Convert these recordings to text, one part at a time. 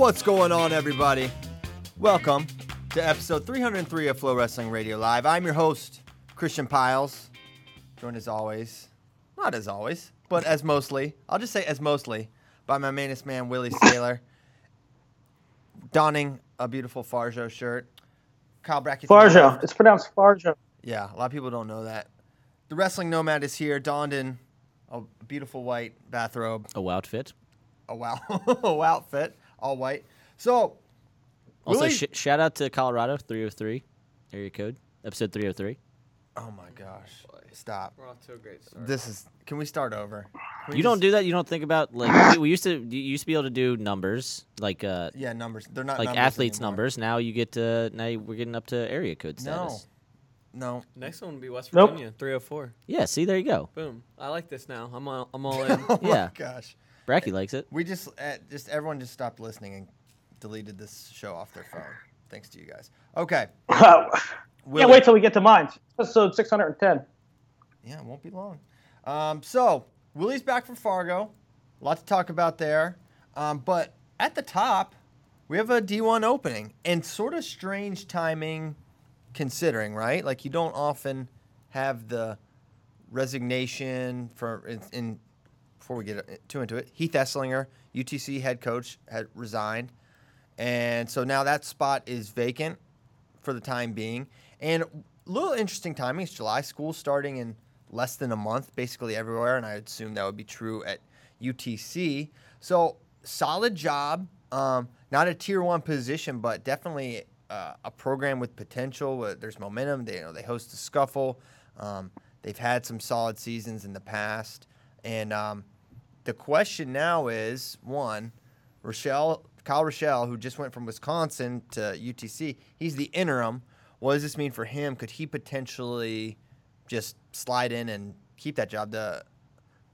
What's going on, everybody? Welcome to episode 303 of Flow Wrestling Radio Live. I'm your host, Christian Pyles, joined as always, not as always, but as mostly, I'll just say as mostly, by my mainest man, Willie Saylor, donning a beautiful Farjo shirt. Kyle Brackett. Farjo. It's pronounced Farjo. Yeah, a lot of people don't know that. The Wrestling Nomad is here, donned in a beautiful white bathrobe, A wow outfit. a wow, a outfit, all white. So, Also, Willie- sh- shout out to Colorado 303 area code episode 303. oh my gosh, stop. We're off to a great start. This is. Can we start over? We You don't do that. You don't think about like we, we used to. You used to be able to do numbers like uh Yeah, numbers. They're not like numbers athletes anymore. numbers. Now you get to now we're getting up to area code No, status. no. No. Next one will be West Nope. Virginia, 304. Yeah. See, there you go. Boom. I like this now. I'm all, I'm all in. Oh Yeah. my gosh. Bracky likes it. We just, uh, just everyone just stopped listening and deleted this show off their phone. Thanks to you guys. Okay. Can't wait till we get to mine. Episode 610. Yeah, it won't be long. Um, so Willie's back from Fargo. A lot to talk about there. Um, but at the top, we have a D1 opening, and sort of strange timing, considering right. Like you don't often have the resignation for in, in before we get too into it. Heath Eslinger, UTC head coach, had resigned, and so now that spot is vacant for the time being. And a little interesting timing. It's July. School starting in less than a month, basically everywhere, and I assume that would be true at UTC. So solid job. Um, not a tier one position, but definitely uh, a program with potential. Uh, there's momentum. They you know they host the scuffle. Um, they've had some solid seasons in the past, and um, the question now is one, Ruschell, Kyle Ruschell, who just went from Wisconsin to UTC, he's the interim. What does this mean for him? Could he potentially just slide in and keep that job? The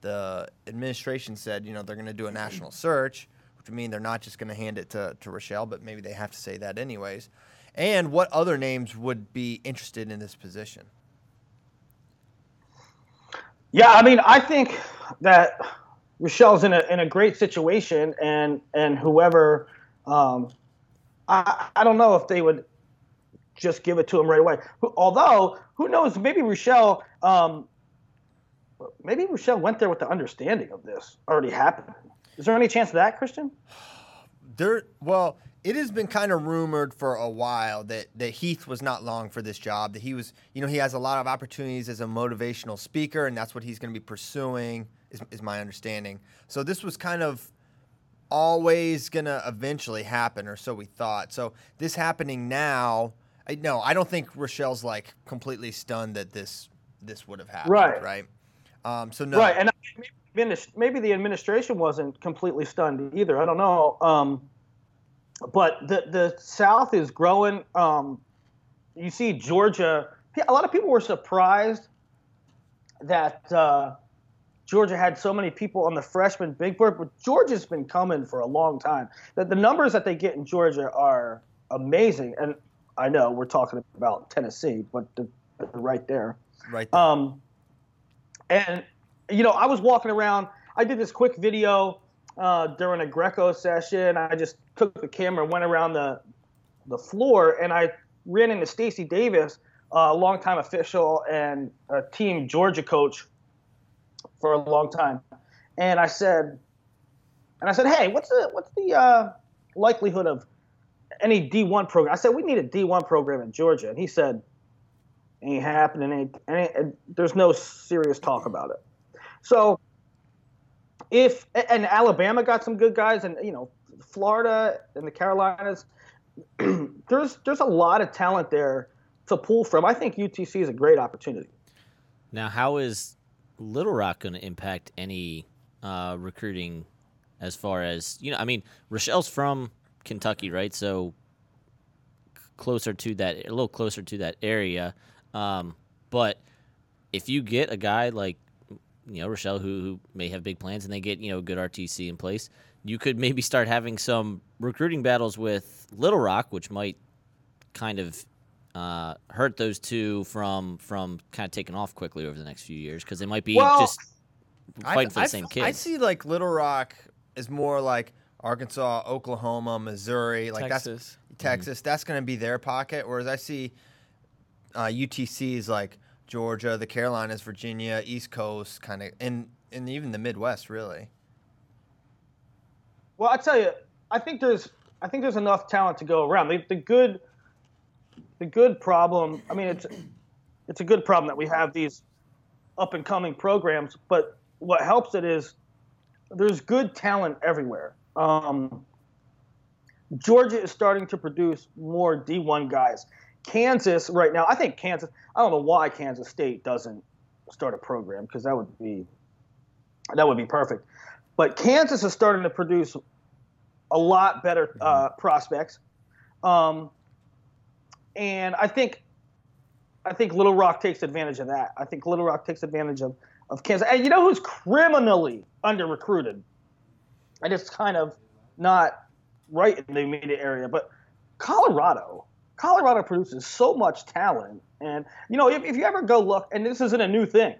the administration said, you know, they're going to do a national search, which would mean they're not just going to hand it to, to Ruschell, but maybe they have to say that anyways. And what other names would be interested in this position? Yeah, I mean, I think that Ruschell's in a in a great situation, and and whoever, um, I I don't know if they would just give it to him right away. Although, who knows? Maybe Ruschell, um, maybe Ruschell went there with the understanding of this already happened. Is there any chance of that, Christian? There, well, it has been kind of rumored for a while that, that Heath was not long for this job. That he was, you know, he has a lot of opportunities as a motivational speaker, and that's what he's going to be pursuing. Is, is my understanding. So this was kind of always going to eventually happen, or so we thought. So this happening now, I no, I don't think Ruschell's like completely stunned that this this would have happened. Right. Right. Um, so no. Right, and maybe, maybe the administration wasn't completely stunned either. I don't know. Um, but the the South is growing. Um, you see Georgia. A lot of people were surprised that uh, Georgia had so many people on the freshman big board, but Georgia's been coming for a long time. The, the numbers that they get in Georgia are amazing, and I know we're talking about Tennessee, but they're right there. right. There. Um, and you know, I was walking around. I did this quick video uh, during a Greco session. I just took the camera, went around the the floor, and I ran into Stacy Davis, a longtime official and a team Georgia coach for a long time. And I said, and I said, hey, what's the what's the uh, likelihood of any D1 program? I said we need a D1 program in Georgia, and he said ain't happening. Ain't, ain't, there's no serious talk about it. So if and Alabama got some good guys, and you know Florida and the Carolinas, there's there's a lot of talent there to pull from. I think UTC is a great opportunity. Now, how is Little Rock going to impact any uh, recruiting as far as, you know, I mean, Ruschell's from Kentucky, right? So closer to that, a little closer to that area. Um, but if you get a guy like, you know, Ruschell, who, who may have big plans and they get, you know, good RTC in place, you could maybe start having some recruiting battles with Little Rock, which might kind of uh, hurt those two from from kind of taking off quickly over the next few years because they might be Well, just fighting for the I, same f- kids. I see like Little Rock is more like Arkansas, Oklahoma, Missouri, like Texas. that's Texas. That's going to be their pocket. Whereas I see uh, UTCs like Georgia, the Carolinas, Virginia, East Coast, kind of, and and even the Midwest, really. Well, I tell you, I think there's I think there's enough talent to go around. The, the good the good problem. I mean, it's it's a good problem that we have these up and coming programs, but what helps it is there's good talent everywhere. Um, Georgia is starting to produce more D1 guys. Kansas right now, I think Kansas. I don't know why Kansas State doesn't start a program because that would be that would be perfect. But Kansas is starting to produce a lot better uh, prospects, um, and I think I think Little Rock takes advantage of that. I think Little Rock takes advantage of of Kansas. And you know who's criminally under recruited, and it's kind of not right in the immediate area, but Colorado. Colorado produces so much talent, and you know if, if you ever go look, and this isn't a new thing.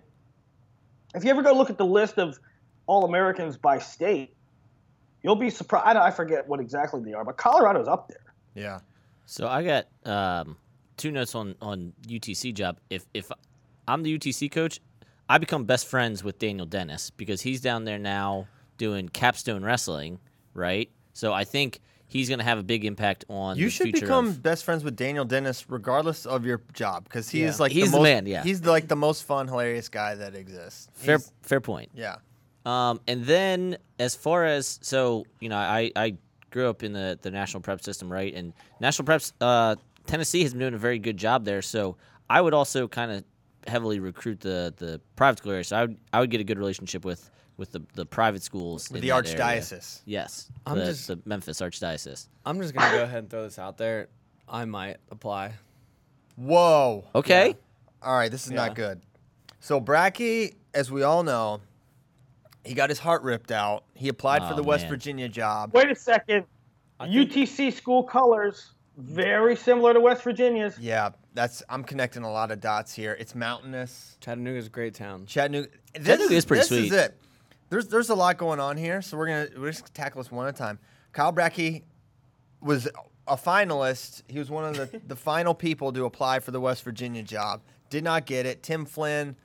If you ever go look at the list of all Americans by state, you'll be surprised. I, I forget what exactly they are, but Colorado's up there. Yeah. So I got um, two notes on on UTC job. If if I'm the UTC coach, I become best friends with Daniel Dennis because he's down there now doing capstone wrestling, right? So I think he's going to have a big impact on You the should future become of- best friends with Daniel Dennis, regardless of your job, because he Yeah. is like He's the, the most, man, yeah. he's like the most fun, hilarious guy that exists. fair He's- fair point. yeah. Um, and then as far as so you know, I I grew up in the the national prep system, right? And national preps, uh, Tennessee has been doing a very good job there. So I would also kind of heavily recruit the the private school area. So I would I would get a good relationship with with the, the private schools With in the that area. archdiocese. Yes, I'm the, just- the Memphis archdiocese. I'm just gonna go ahead and throw this out there. I might apply. Whoa. Okay, All right, this is not good. So Bracky, as we all know, he got his heart ripped out. He applied for Oh, the West man. Virginia job. Wait a second. I think- UTC school colors very similar to West Virginia's. Yeah, that's I'm connecting a lot of dots here. It's mountainous. Chattanooga's a great town. Chattanooga. This Chattanooga is pretty this sweet. This is it. There's there's a lot going on here, so we're gonna we're just gonna tackle this one at a time. Kyle Brackey was a finalist. He was one of the, the final people to apply for the West Virginia job. Did not get it. Tim Flynn,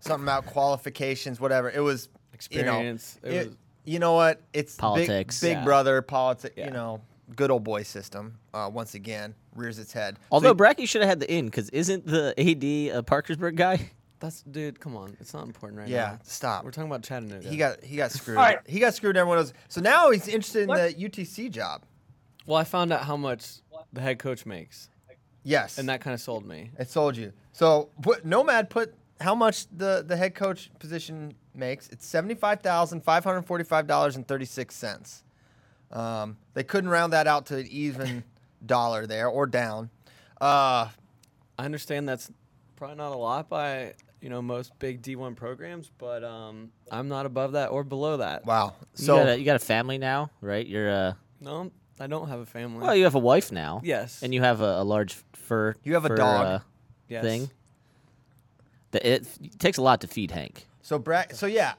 something about qualifications, whatever. It was Experience. You know, It it- was- you know what? It's big- Politics. Big, Yeah. brother politics. You know, good old boy system. Uh, once again, rears its head. So although he- Bracky should have had the in because isn't the AD a Parkersburg guy? That's dude. Come on, it's not important right yeah, now. stop. We're talking about Chattanooga. He got he got screwed. All right. He got screwed. Everyone else. So now he's interested in What? the UTC job. Well, I found out how much the head coach makes, Yes, and that kind of sold me. it sold you. So put, Nomad put how much the the head coach position makes. It's seventy five thousand five hundred forty five dollars and thirty six cents. Um, they couldn't round that out to an even dollar there or down. Uh, I understand that's probably not a lot by you know most big D1 programs, but um, I'm not above that or below that. wow. You So got a, you got a family now, right? You're uh No, I don't have a family. well, you have a wife now. yes, and you have a, a large fur. You have a fur, dog. uh, yes. thing. The, it, it takes a lot to feed Hank. So Brad, so yeah,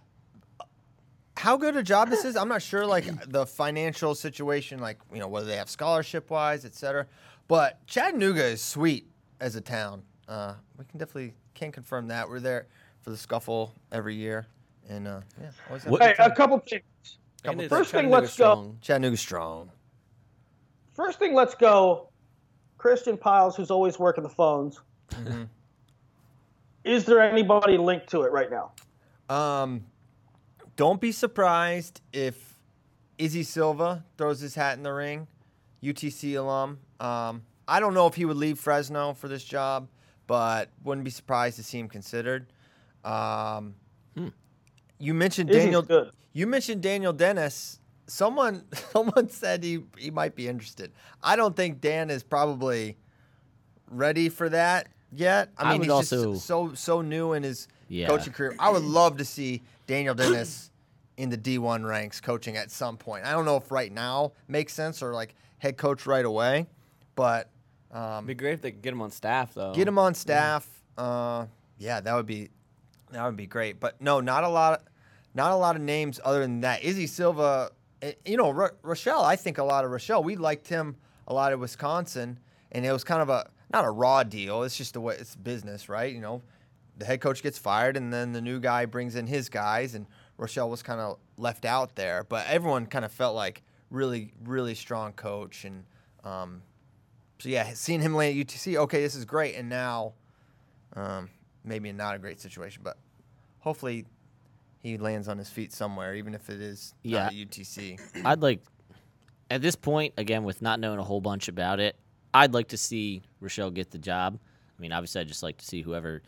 how good a job this is, I'm not sure. Like the financial situation, like you know whether they have scholarship wise, et cetera. But Chattanooga is sweet as a town. Uh, we can definitely can confirm that. We're there for the scuffle every year, and uh, yeah, always have What- a Hey, a couple things. And it's First thing, let's go. Chattanooga strong. First thing, let's go. Christian Pyles, who's always working the phones. Mm-hmm. Is there anybody linked to it right now? Um, don't be surprised if Izzy Silva throws his hat in the ring, UTC alum. Um, I don't know if he would leave Fresno for this job, but wouldn't be surprised to see him considered. Um, Hmm. You mentioned Izzy's Daniel. good. You mentioned Daniel Dennis. Someone, someone said he he might be interested. I don't think Dan is probably ready for that yet. I I mean, would he's also- just so so new in his Yeah. coaching career. I would love to see Daniel Dennis in the D1 ranks coaching at some point. I don't know if right now makes sense or like head coach right away, but um, It'd be great if they could get him on staff though. Get him on staff. Uh, yeah, that would be that would be great. But no, not a lot. Not a lot of names other than that. Izzy Silva, eh, you know, Ro- Ruschell. I think a lot of Ruschell. We liked him a lot at Wisconsin, and it was kind of a not a raw deal. It's just the way it's business, right? You know, the head coach gets fired, and then the new guy brings in his guys, and Ruschell was kind of left out there. But everyone kind of felt like really, really strong coach, and um, so yeah, seeing him land at UTC, okay, this is great, and now um, maybe not a great situation, but hopefully he lands on his feet somewhere, even if it is Yeah. UTC. I'd like, at this point, again, with not knowing a whole bunch about it, I'd like to see Ruschell get the job. I mean, obviously, I'd just like to see whoever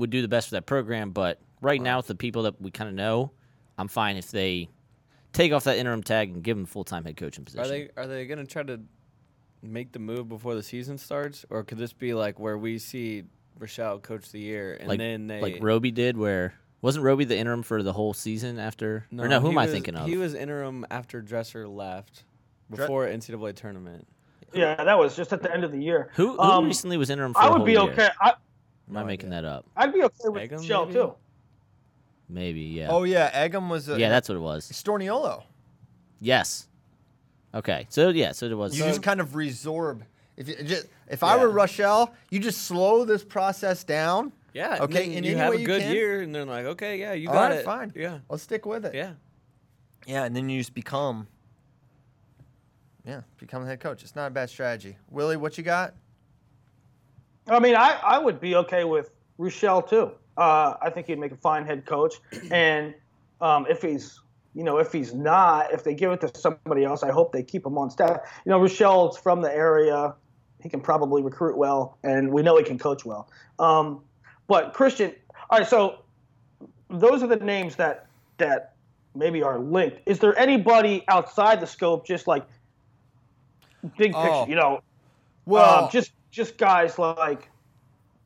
would do the best for that program. But right now, with the people that we kind of know, I'm fine if they take off that interim tag and give them full time head coaching position. Are they are they gonna try to make the move before the season starts, or could this be like where we see Ruschell coach the year and like then they like Roby did, where wasn't Roby the interim for the whole season after? or no, who he am I thinking of? He was interim after Dresser left Dre- before NCAA tournament. Yeah, that was just at the end of the year. who who Um, recently was interim for I the would whole be year? okay. I, Am I making that up? I'd be okay with Eggum, Michelle maybe? too. Maybe, yeah. Oh yeah, Eggum was a, yeah, that's what it was. Storniolo. Yes. Okay. So yeah, so it was. You just kind of resorb. If you, just, if I were Yeah. Ruschell, you just slow this process down. Yeah. Okay, And, in you have a good year, and they're like, okay, yeah, you All got right, it. fine. Yeah. Let's stick with it. Yeah. Yeah, and then you just become. Yeah, become the head coach. It's not a bad strategy. Willie, what you got? I mean, I, I would be okay with Ruschell too. Uh, I think he'd make a fine head coach. And um, if he's, you know, if he's not, if they give it to somebody else, I hope they keep him on staff. You know, Ruschell's from the area. He can probably recruit well, and we know he can coach well. Um, but Christian, all right. So those are the names that that maybe are linked. Is there anybody outside the scope, just like big picture? Oh. You know, Well, um, just just guys like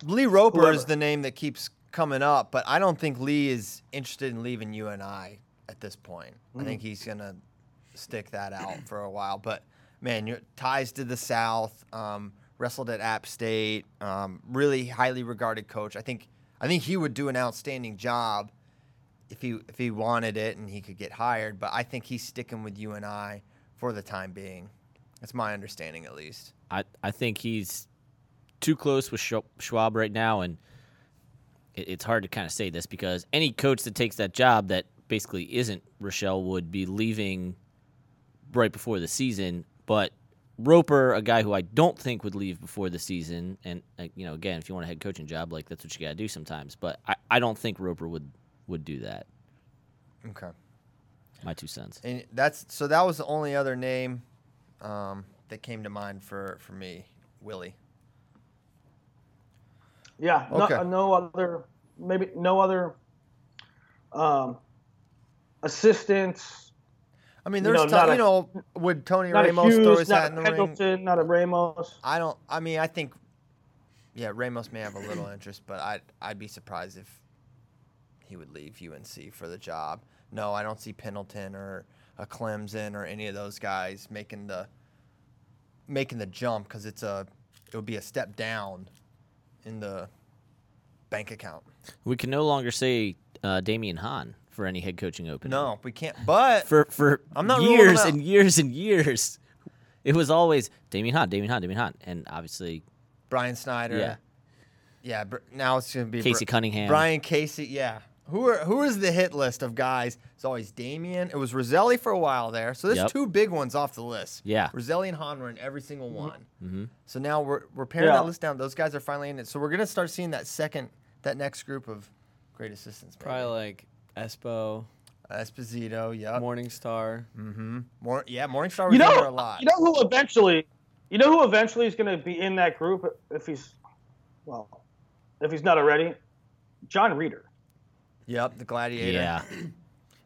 Lee Roper is the name that keeps coming up, but I don't think Lee is interested in leaving UNC at this point. I think he's gonna stick that out for a while. But man, your ties to the South, um, wrestled at App State, um, really highly regarded coach. I think I think he would do an outstanding job if he if he wanted it and he could get hired. But I think he's sticking with UNC for the time being. That's my understanding, at least. I I think he's too close with Schwab right now, and it's hard to kind of say this because any coach that takes that job that basically isn't Ruschell would be leaving right before the season. But Roper, a guy who I don't think would leave before the season, and uh, you know, again, if you want a head coaching job, like that's what you got to do sometimes. But I, I don't think Roper would would do that. Okay. My two cents. And that's so that was the only other name um, that came to mind for for me, Willie. Yeah, Okay. no, no other, maybe no other um, assistants. I mean, You there's know, ti- not you a- know, would Tony Ramos a throw his hat in a the ring? Not a Ramos. I don't. I mean, I think, yeah, Ramos may have a little interest, but I'd I'd be surprised if he would leave UNC for the job. No, I don't see Pendleton or a Clemson or any of those guys making the making the jump because it's a it would be a step down in the bank account. We can no longer say uh, Damion Hahn for any head coaching opening. No, we can't. But for for I'm not years and years and years. It was always Damion Hahn, Damion Hahn, Damion Hahn, and obviously Brian Snyder. Yeah. Yeah. Now it's gonna be Casey Br- Cunningham. Brian Casey. Yeah. Who are who is the hit list of guys? It's always Damion. It was Roselli for a while there. So there's Yep. two big ones off the list. Yeah. Roselli and Hahn were in every single one. Mm-hmm. So now we're we're paring Yeah. that list down. Those guys are finally in it. So we're gonna start seeing that second that next group of great assistants. maybe. Probably like Espo, Esposito. Yeah. Morningstar. mm-hmm. More. Yeah. Morningstar was You in there know, a lot. you know who eventually, you know who eventually is going to be in that group if he's, well, if he's not already, John Reeder. Yep, the Gladiator. Yeah.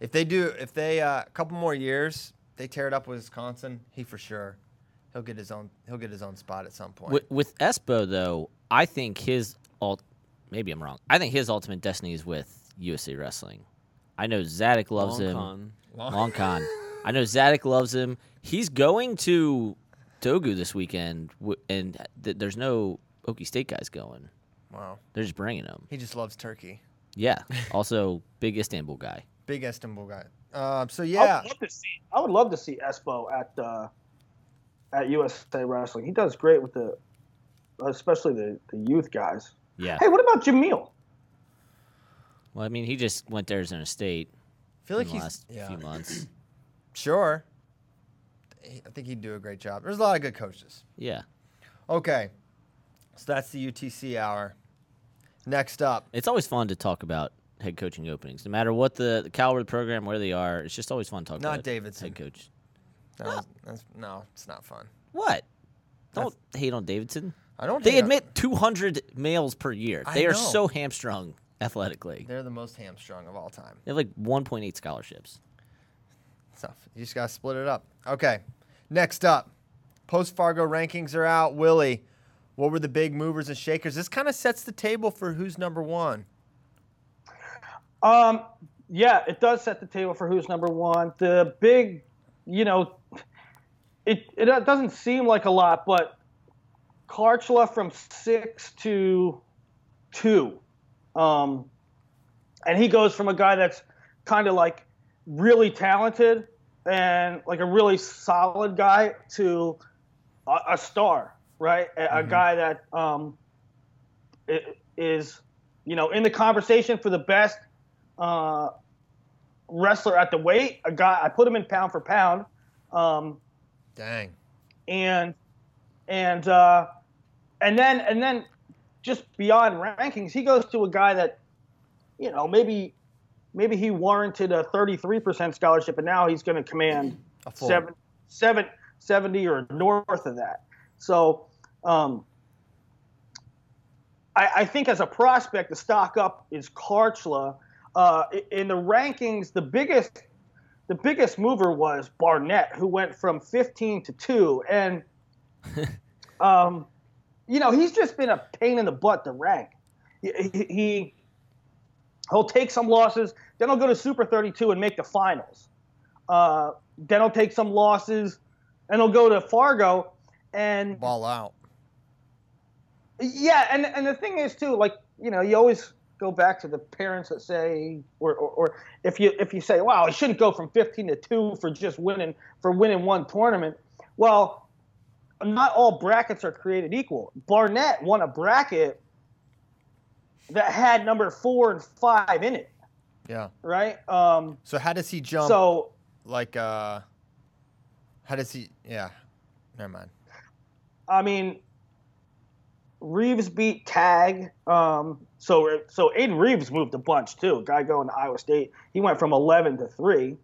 If they do, if they uh, a couple more years, they tear it up with Wisconsin, he for sure, he'll get his own. He'll get his own spot at some point. With, with Espo though, I think his ult. Maybe I'm wrong. I think his ultimate destiny is with USA Wrestling. I know Zadick loves Long him. con. Long con. I know Zadick loves him. He's going to Dogu this weekend, and th- there's no Okie State guys going. wow, They're just bringing him. he just loves turkey. Yeah. Also, big Istanbul guy. Big Istanbul guy. Um, so I yeah, would love to see. I would love to see Espo at uh, at USA Wrestling. He does great with the, especially the, the youth guys. Yeah. Hey, what about Jameel? Well, I mean, he just went to Arizona State I feel like in the he's last yeah, few months. sure. I think he'd do a great job. There's a lot of good coaches. Yeah. Okay, so that's the UTC hour. Next up, It's always fun to talk about head coaching openings, no matter what the, the caliber of the program, where they are. It's just always fun to talk Not about Davidson. head coach. that's- no, it's not fun. What? Don't hate on Davidson. I don't. They hate on- admit 200 males per year. I They are know. so hamstrung athletically. they're the most hamstrung of all time. They have like 1.8 scholarships. Stuff. You just gotta split it up. Okay. Next up, post Fargo rankings are out. Willie, what were the big movers and shakers? This kind of sets the table for who's number one. Um, yeah, it does set the table for who's number one. The big, you know, it it doesn't seem like a lot, but Karchla from six to two, um, and he goes from a guy that's kind of like really talented and like a really solid guy to a, a star, right? A, a guy that um, is, you know, in the conversation for the best uh, wrestler at the weight. A guy I put him in pound for pound, um, Dang. and and uh, and then and then just beyond rankings, he goes to a guy that you know maybe maybe he warranted a 33% scholarship, and now he's going to command A seven, seven, 70 or north of that. So um, I, I think as a prospect, the stock up is Karchla. Uh, in the rankings, the biggest the biggest mover was Barnett, who went from 15 to two, and um, you know he's just been a pain in the butt to rank. He, he- he he'll take some losses, then he'll go to Super 32 and make the finals. Uh, then he'll take some losses, and he'll go to Fargo, and Ball out. Yeah, and and the thing is too, like you know, you always go back to the parents that say, or, or, or if you if you say, wow, he shouldn't go from 15 to two for just winning for winning one tournament. Well, not all brackets are created equal. Barnett won a bracket that had number four and five in it, Yeah. right? Um, So how does he jump? so like, uh, how does he? Yeah. Never mind. I mean, Reeves beat Tag. Um, so so Aiden Reeves moved a bunch too. Guy going to Iowa State. He went from 11 to three.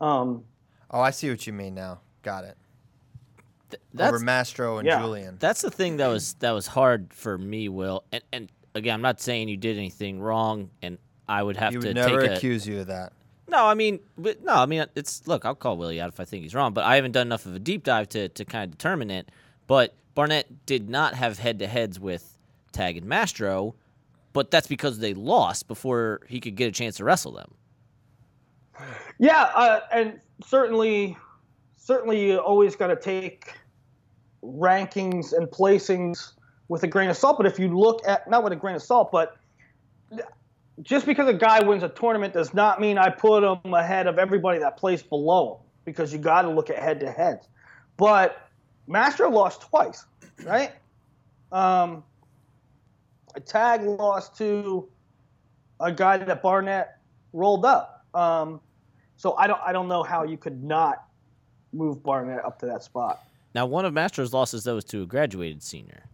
Um, Oh, I see what you mean now. Got it. Th- That's Over Mastro and Yeah. Julian. That's the thing that was that was hard for me, Will. And and again, I'm not saying you did anything wrong, and I would have He to would never take a, accuse you of that. No, I mean, but no, I mean, it's look. I'll call Willie out if I think he's wrong, but I haven't done enough of a deep dive to to kind of determine it. But Barnett did not have head to heads with Tag and Mastro, but that's because they lost before he could get a chance to wrestle them. yeah, uh, and certainly, certainly, you always got to take rankings and placings with a grain of salt. But if you look at not with a grain of salt, but just because a guy wins a tournament does not mean I put him ahead of everybody that placed below him because you got to look at head to heads. But Mastro lost twice, right? Um, Tag lost to a guy that Barnett rolled up. Um, so I don't I don't know how you could not move Barnett up to that spot. Now, one of Mastro's losses though was to a graduated senior,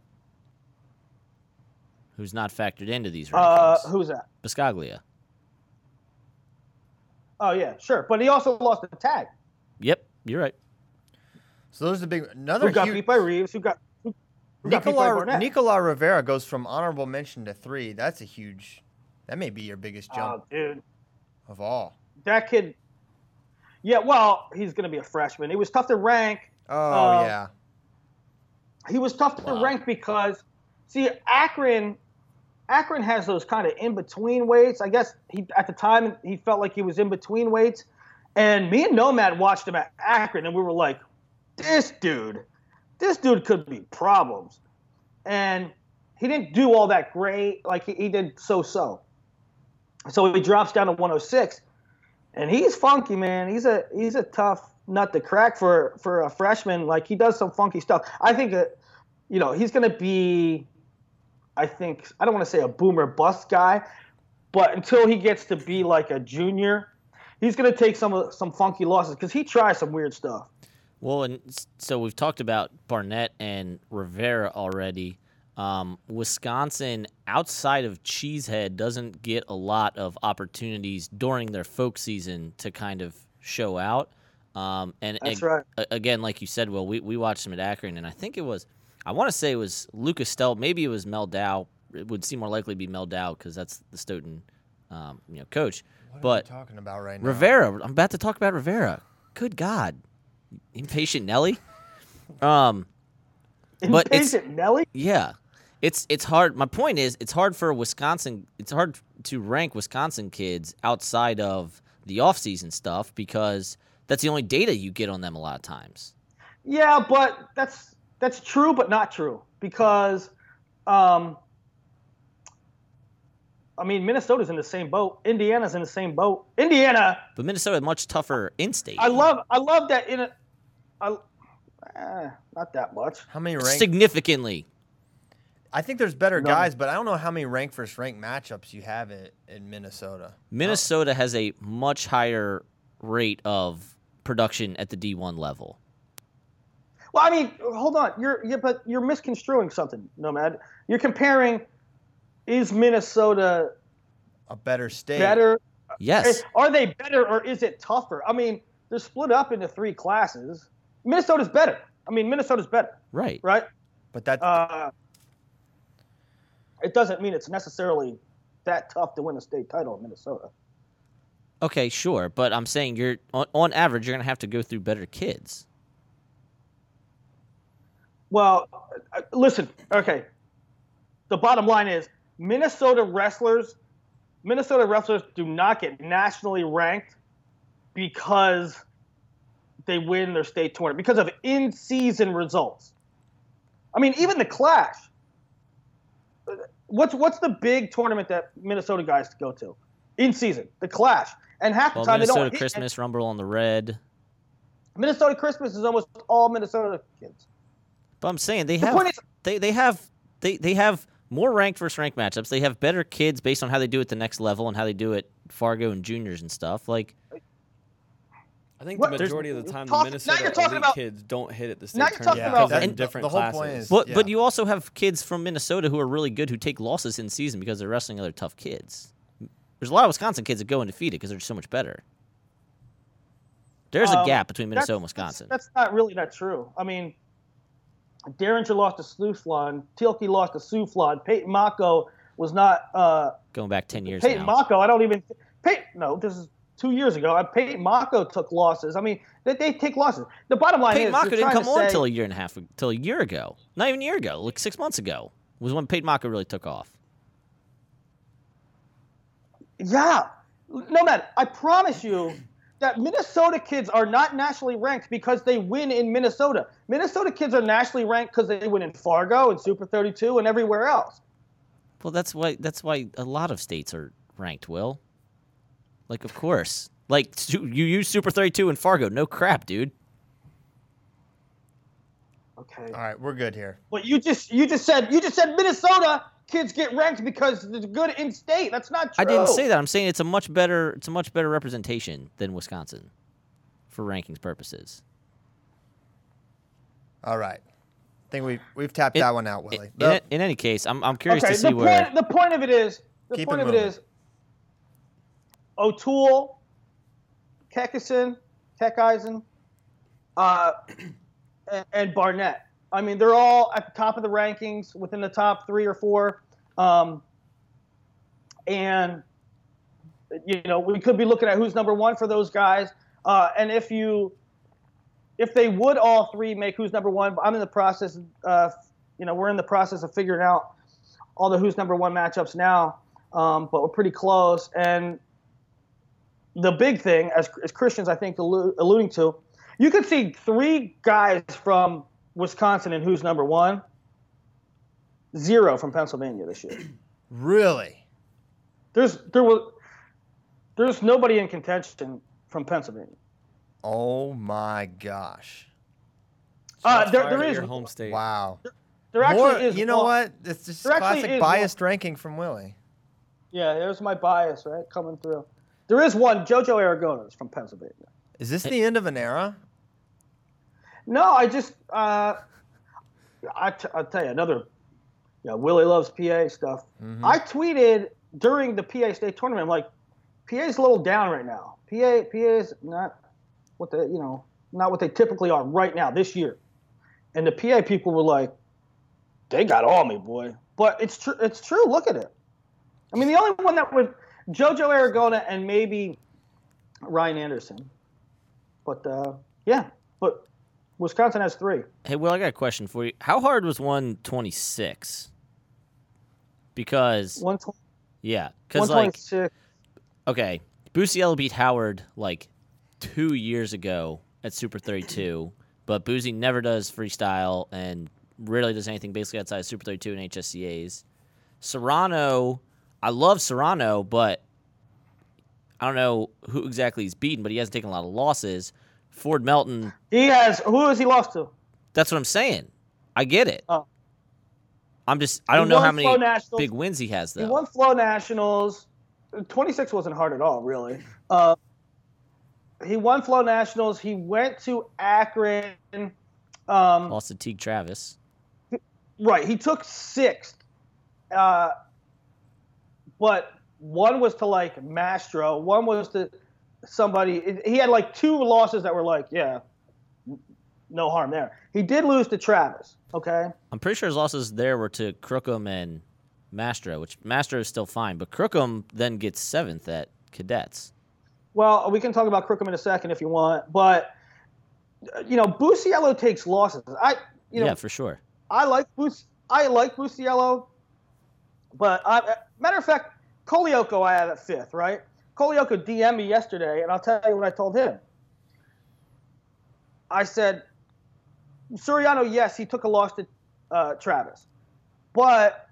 who's not factored into these Uh, rankings. who's that? Biscaglia. Oh yeah, sure. But he also lost the tag. Yep, you're right. So those are the big. Another Who got huge, beat by Reeves? Who got who, who got Nicola? Nicola Rivera goes from honorable mention to three. That's a huge That may be your biggest Oh, jump dude, of all. that kid. Yeah, well, he's going to be a freshman. It was tough to rank. Oh Uh, yeah. He was tough to Wow. rank because, see, Akron, Akron has those kind of in between weights. I guess he at the time he felt like he was in between weights, and me and Nomad watched him at Akron, and we were like, this dude, this dude could be problems, and he didn't do all that great. Like he, he did so so. So he drops down to 106, and he's funky, man. He's a he's a tough nut to crack for for a freshman. Like he does some funky stuff. I think that you know he's to be. I think I don't want to say a boomer bust guy, but until he gets to be like a junior, he's to take some some funky losses because he tries some weird stuff. Well, and so we've talked about Barnett and Rivera already. Um, Wisconsin, outside of Cheesehead, doesn't get a lot of opportunities during their folk season to kind of show out. Um, and That's ag- right. again, like you said, well, we, we watched him at Akron, and I think it was, I want to say it was Lucas Stelt, maybe it was Mel Dow. It would seem more likely to be Mel Dow because that's the Stoughton, um, you know, coach. What but are we talking about right now? Rivera. I'm about to talk about Rivera. Good God, impatient Nelly. Um, But it's- Impatient Nelly. yeah, it's it's hard. My point is, it's hard for Wisconsin. It's hard to rank Wisconsin kids outside of the off-season stuff because that's the only data you get on them a lot of times. Yeah, but that's that's true, but not true because, um, I mean, Minnesota's in the same boat. Indiana's in the same boat. Indiana, But Minnesota is much tougher in-state. I love, I love that in a, I, eh, not that much. How many rank? significantly. I think there's better No. guys, but I don't know how many rank versus rank matchups you have it in Minnesota. Minnesota has a much higher rate of production at the D1 level. Well, I mean, hold on. You're, yeah, but you're misconstruing something, Nomad. You're comparing. Is Minnesota A better state. better? Yes. Are they better or is it tougher? I mean, they're split up into three classes. Minnesota's better. I mean, Minnesota's better, Right. right? But that Uh, it doesn't mean it's necessarily that tough to win a state title in Minnesota. Okay, sure, but I'm saying you're on, on average you're going to have to go through better kids. Well, uh, listen, okay. The bottom line is Minnesota wrestlers, Minnesota wrestlers do not get nationally ranked because they win their state tournament because of in-season results. I mean, even the Clash. What's what's the big tournament that Minnesota guys go to in season? The Clash, and half the Well, time they Minnesota don't. hit- Christmas Rumble on the Red. Minnesota Christmas is almost all Minnesota kids. But I'm saying they The have is- they they have they they have more ranked versus ranked matchups. They have better kids based on how they do it the next level and how they do it Fargo and juniors and stuff. Like I think What- the there's- majority of the time, talk- the Minnesota you're elite about- kids don't hit at the state now you're talking tournament about- because they're in the- different the whole classes. point is- but Yeah. but you also have kids from Minnesota who are really good who take losses in season because they're wrestling other tough kids. There's a lot of Wisconsin kids that go undefeated because they're so much better. There's a Um, gap between Minnesota That's- and Wisconsin. That's, that's not really that true. I mean, Derringer lost to Slouflon, Tilke lost to Souflon, Peyton Mako was not uh, Going back ten years Peyton now. Mako. I don't even Peyton. No, this is two years ago. Peyton Mako took losses. I mean, they, they take losses. The bottom line Peyton is, Mako didn't come on until a year and a half, till a year ago. Not even a year ago, like six months ago was when Peyton Mako really took off. Yeah. No, matter. I promise you that Minnesota kids are not nationally ranked because they win in Minnesota. Minnesota kids are nationally ranked because they win in Fargo and Super 32 and everywhere else. Well, that's why that's why a lot of states are ranked. Will, like, of course, like you use Super Thirty Two in Fargo. No crap, dude. Okay. All right, we're good here. But you just you just said you just said Minnesota kids get ranked because it's good in state. That's not true. I didn't say that. I'm saying it's a much better it's a much better representation than Wisconsin, for rankings purposes. All right. I think we've we've tapped It- that one out, In, Willie. in, in any case, I'm I'm curious Okay. to see the where. point the point of it is the Keep point it of moving. is O'Toole, Kekison, Kekeisen, uh, and, and Barnett. I mean, they're all at the top of the rankings, within the top three or four. Um, and you know we could be looking at who's number one for those guys. Uh, and if you if they would all three make who's number one, I'm in the process. Uh, you know, we're in the process of figuring out all the who's number one matchups now, um, but we're pretty close. And the big thing, as, as Christians I think allu- alluding to, you could see three guys from Wisconsin and who's number one, zero from Pennsylvania this year. Really? There's there was there's nobody in contention from Pennsylvania. Oh my gosh. Uh, there, fired there at is your home state. Wow. there actually More, is you know one- what? It's just there classic is biased ranking from Willie. Yeah, there's my bias right coming through. There is one JoJo Aragones from Pennsylvania. Is this the end of an era? No, I just uh, I t- I'll tell you another. Yeah, Willie loves PA stuff. I tweeted during the PA state tournament. I'm like, PA's a little down right now. PA PA's not what they you know not what they typically are right now this year. And the PA people were like, they got all me, boy. But it's true. It's true. Look at it. I mean, the only one that would JoJo Aragona and maybe Ryan Anderson. But uh, yeah, but Wisconsin has three. Hey, Will, I got a question for you. How hard was 126? Because, One twenty. yeah, because, like, 126. okay, Busiello beat Howard, like, two years ago at Super 32, but Boozy never does freestyle and rarely does anything basically outside of Super 32 and HSCAs. Serrano, I love Serrano, but I don't know who exactly he's beaten, but he hasn't taken a lot of losses. Ford Melton, He has. Who has he lost to? That's what I'm saying. I get it. Oh. I'm just I don't know how many big wins he has though. He won Flow Nationals. 26 wasn't hard at all, really. Uh, he won Flow Nationals. He went to Akron. Um, Lost to Teague Travis. Right. He took sixth. Uh, but one was to like Mastro. One was to somebody. He had like two losses that were like, yeah, no harm there. He did lose to Travis. Okay. I'm pretty sure his losses there were to Crookham and Mastro, which Mastro is still fine, but Crookham then gets seventh at Cadets. Well, we can talk about Crookham in a second if you want, but you know, Busiello takes losses. I, you know, yeah, for sure. I like Bus- I like Busiello, but I, matter of fact, Kolioko I have at fifth, right? Kolioko DM'd me yesterday, and I'll tell you what I told him. I said, Suriano, yes, he took a loss to uh, Travis, but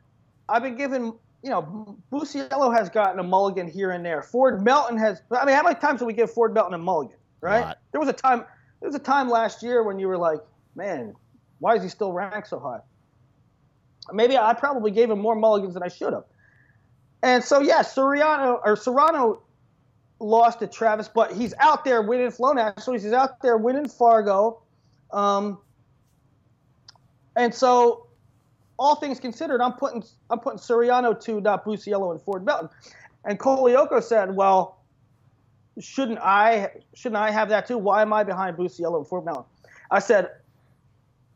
I've been given, you know, Busiello has gotten a mulligan here and there. Ford Melton has. I mean, how many times did we give Ford Melton a mulligan? Right? There was a time. There was a time last year when you were like, man, why is he still ranked so high? Maybe I probably gave him more mulligans than I should have. And so, yeah, Soriano or Serrano lost to Travis, but he's out there winning Flow Nationals. He's out there winning Fargo. Um, and so, all things considered, I'm putting I'm putting Soriano to not Busiello and Ford Melton. And Kolioko said, "Well, shouldn't I shouldn't I have that too? Why am I behind Busiello and Ford Melton?" I said,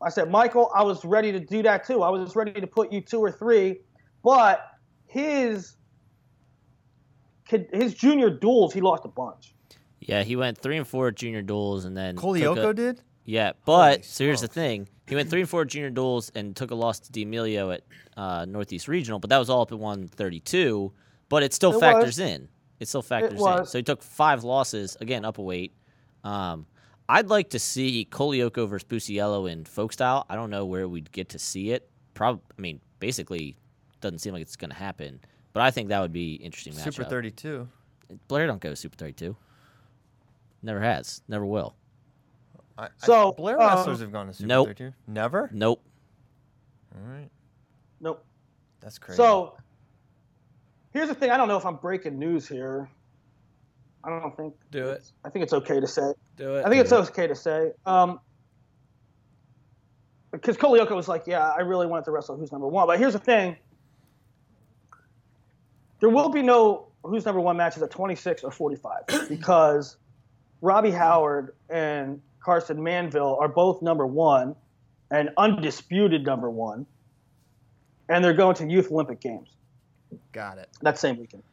I said, Michael, I was ready to do that too. I was ready to put you two or three, but his his junior duels, he lost a bunch. Yeah, he went three and four junior duels and then took a- Kolioko did? Yeah, but Holy so here's the thing: he went three and four junior duels and took a loss to D'Amelio at uh, Northeast Regional, but that was all up at 132. But it still It factors was. in. It still factors in. was. So he took five losses again, up a weight. Um, I'd like to see Kolioko versus Busiello in folk style. I don't know where we'd get to see it. Prob, I mean, basically, doesn't seem like it's going to happen. But I think that would be interesting matchup. Super 32. Blair don't go Super 32. Never has. Never will. I, So, I, Blair uh, wrestlers have gone to Super Nope. 32. Never? Nope. All right. Nope. That's crazy. So here's the thing. I don't know if I'm breaking news here. I don't think. Do it. I think it's okay to say. Do it. I think it's okay to say. Um, because Kolioko was like, yeah, I really wanted to wrestle who's number one. But here's the thing. There will be no who's number one matches at 26 or 45 because Robbie Howard and Carson Manville are both number one and undisputed number one. And they're going to Youth Olympic Games. Got it. that same weekend.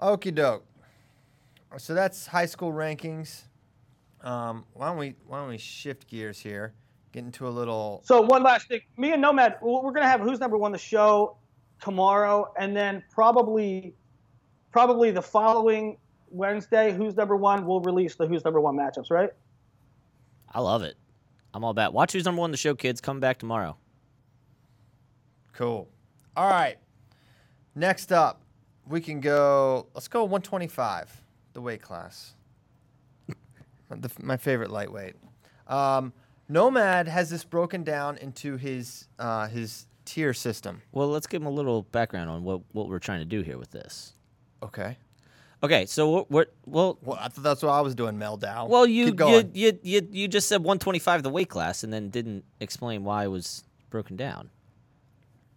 Okie doke. So that's high school rankings. Um, why don't we why don't we shift gears here? Get into a little So one last thing, me and Nomad, we're we're gonna have who's number one the show tomorrow, and then probably, probably the following Wednesday, who's number one, we'll release the who's number one matchups, right? I love it. I'm all about. Watch who's number one the show, kids. Come back tomorrow. Cool. All right. Next up, we can go. Let's go 125, the weight class. the, my favorite lightweight. Um, Nomad has this broken down into his uh, his tier system. Well, let's give him a little background on what, what we're trying to do here with this. Okay. Okay, so what, what well, Well, I thought that's what I was doing, Mel Dow. well, you, you you you you just said 125 the weight class, and then didn't explain why it was broken down.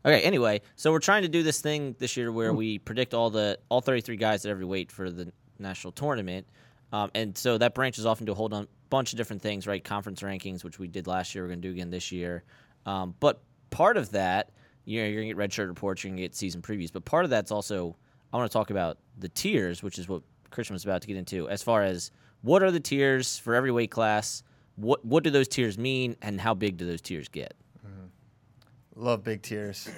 Okay, anyway, so we're trying to do this thing this year where we predict all the all 33 guys at every weight for the national tournament, um, and so that branches off into a whole bunch of different things, right? Conference rankings, which we did last year, we're going to do again this year. Um, but part of that, you know, you're going to get red shirt reports, you're going to get season previews, but part of that's also I want to talk about the tiers, which is what Christian was about to get into, as far as what are the tiers for every weight class. What what do those tiers mean, and how big do those tiers get? Love big tiers.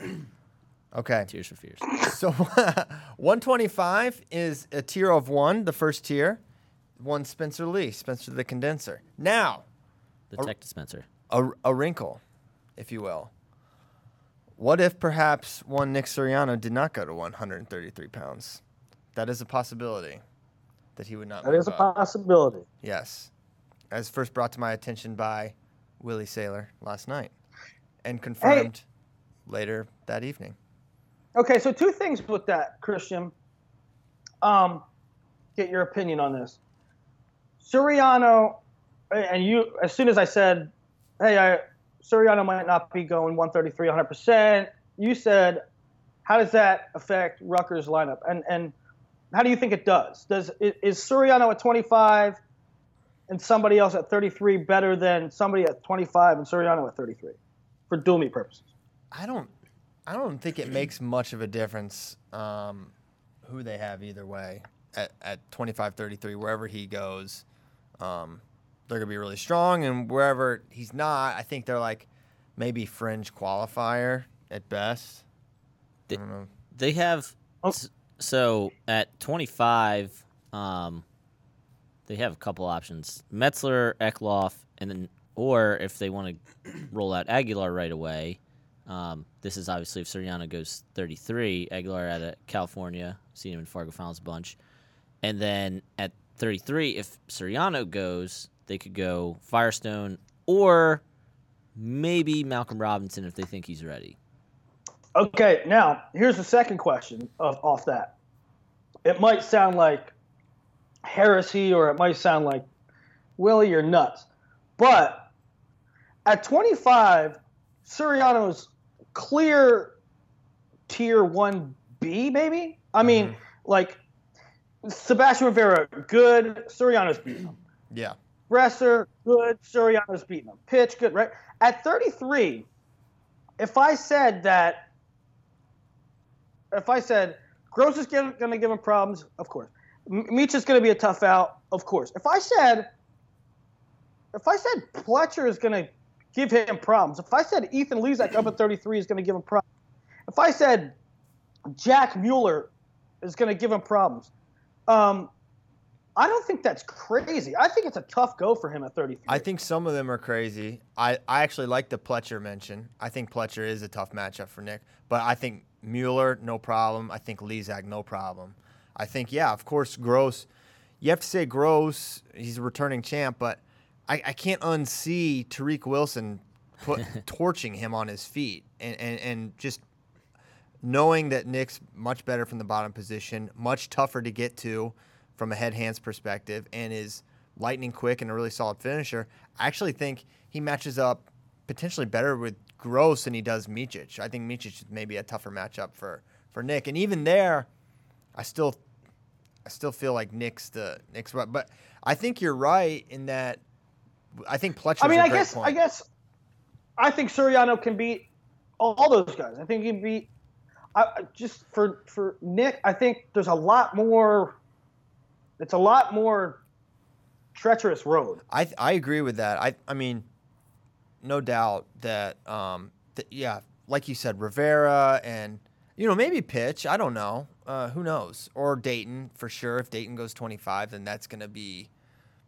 Okay. Tiers for fears. So 125 is a tier of one, the first tier. One Spencer Lee, Spencer the Condenser. Now, The tech dispenser. a, a wrinkle, if you will. What if perhaps one Nick Suriano did not go to 133 pounds? That is a possibility that he would not. That move a up. possibility. Yes, as first brought to my attention by Willie Saylor last night, and confirmed later that evening. Okay, so two things with that, Christian. Um, get your opinion on this. Suriano, and you, as soon as I said, hey, I, Suriano might not be going 133 100%, you said, how does that affect Rutgers' lineup? And and how do you think it does? Does is Suriano at 25 and somebody else at 33 better than somebody at 25 and Suriano at 33 for meet purposes? I don't, I don't think it makes much of a difference um, who they have either way at, at 25, 33, wherever he goes. Um, they're gonna be really strong, and wherever he's not, I think they're like maybe fringe qualifier at best. I They- don't know. They have Oh. so at 25, um, they have a couple options: Metzler, Eklof, and then or if they want to roll out Aguilar right away. Um, this is obviously if Suriano goes 33, Aguilar out of California, seen him in Fargo Finals a bunch, and then at 33, if Suriano goes, they could go Firestone or maybe Malcolm Robinson if they think he's ready. Okay, now here's the second question of, off that. It might sound like heresy or it might sound like, Willie, you're nuts. But at 25, Suriano's clear tier 1B, maybe? I mean, mm-hmm. like, Sebastian Rivera, good. Suriano's beating him. Yeah, Bresser, good. Suriano's beating him. Pitch, good, right? At 33, if I said that, if I said Gross is going to give him problems, of course. Meach is going to be a tough out, of course. If I said, if I said Pletcher is going to give him problems, if I said Ethan Lizak up at 33 is going to give him problems, if I said Jack Mueller is going to give him problems, um, I don't think that's crazy. I think it's a tough go for him at 33. I think some of them are crazy. I, I actually like the Pletcher mention. I think Pletcher is a tough matchup for Nick, but I think Mueller, no problem. I think Lizak, no problem. I think, yeah, of course, Gross. You have to say Gross, he's a returning champ, but I, I can't unsee Tariq Wilson put torching him on his feet and, and, and just knowing that Nick's much better from the bottom position, much tougher to get to from a head hands perspective, and is lightning quick and a really solid finisher. I actually think he matches up potentially better with Gross than he does Micic. I think Micic is maybe a tougher matchup for, for Nick. And even there, I still I still feel like Nick's the Nick's but but I think you're right in that I think Pletcher's I mean, I guess, point. I guess, I think Suriano can beat all those guys. I think he can beat. I, just for for Nick, I think there's a lot more. It's a lot more treacherous road. I I agree with that. I I mean, no doubt that um th- yeah, like you said, Rivera and you know maybe pitch. I don't know. Uh, who knows? Or Daton for sure. If Daton goes 25, then that's gonna be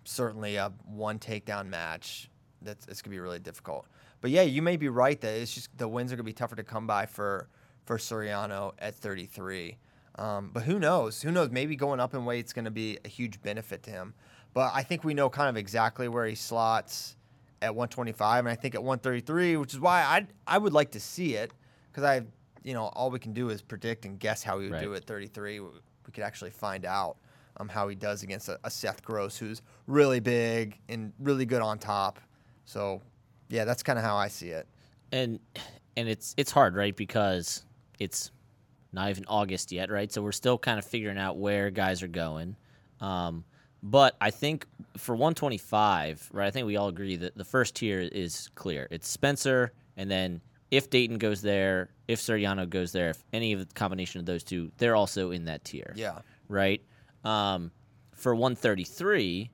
certainly a one takedown match. That's it's gonna be really difficult. But yeah, you may be right that it's just the wins are gonna be tougher to come by for for Suriano at 33. Um, but who knows? Who knows? Maybe going up in weight is going to be a huge benefit to him. But I think we know kind of exactly where he slots at 125, and I think at 133, which is why I I would like to see it because I, you know, all we can do is predict and guess how he would do at 33. We we could actually find out um, how he does against a, a Seth Gross who's really big and really good on top. So, yeah, that's kind of how I see it. and and it's it's hard, right? Because it's not even August yet, right? So we're still kind of figuring out where guys are going. Um, but I think for 125, right? I think we all agree that the first tier is clear. It's Spencer, and then if Daton goes there, if Suriano goes there, if any of the combination of those two, they're also in that tier Yeah. right? Um, for 133,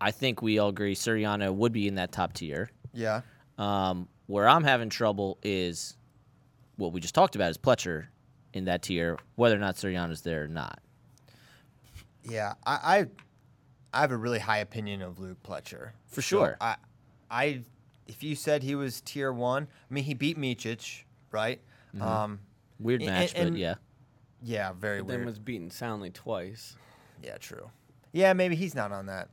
I think we all agree Suriano would be in that top tier. Yeah. Um, where I'm having trouble is what we just talked about is Pletcher in that tier, whether or not Suriano's there or not. Yeah, I, I I have a really high opinion of Luke Pletcher For So sure. I I if you said he was tier one, I mean he beat Micic, right? Mm-hmm. Um, Weird And- match, and- but yeah. Yeah, very But then was beaten soundly twice. yeah, true. Yeah, maybe he's not on that.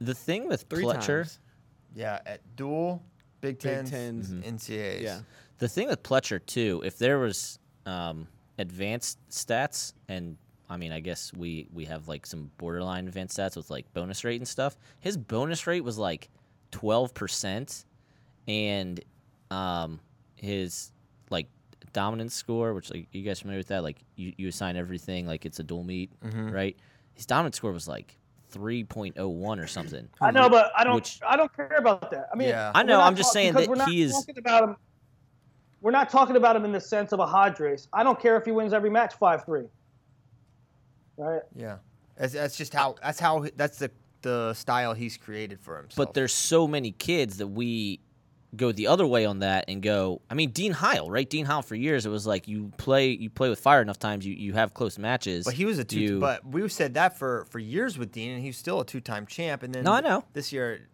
The thing with Three Pletcher, times. Yeah, at dual Big Big Tens, Tens. Mm-hmm. NCAAs. Yeah. the thing with Pletcher too, if there was um, advanced stats, and I mean, I guess we we have like some borderline advanced stats with like bonus rate and stuff. His bonus rate was like twelve percent, and um, his like dominance score, which like you guys familiar with that? Like you, you assign everything like it's a dual meet, mm-hmm. right? His dominance score was like three point oh one or something. I know, but I don't. Which- I don't care about that. I mean, yeah. I know. I'm just talk- saying that we're not he is- about him. We're not talking about him in the sense of a Hodge race. I don't care if he wins every match five three. Right. Yeah. That's, that's just how that's how that's the the style he's created for himself. But there's so many kids that we go the other way on that and go. I mean, Dean Heil, right? Dean Heil for years it was like you play you play with fire enough times, you, you have close matches. But he was a two. You- But we said that for for years with Dean, and he's still a two-time champ. And then No, I know. this year,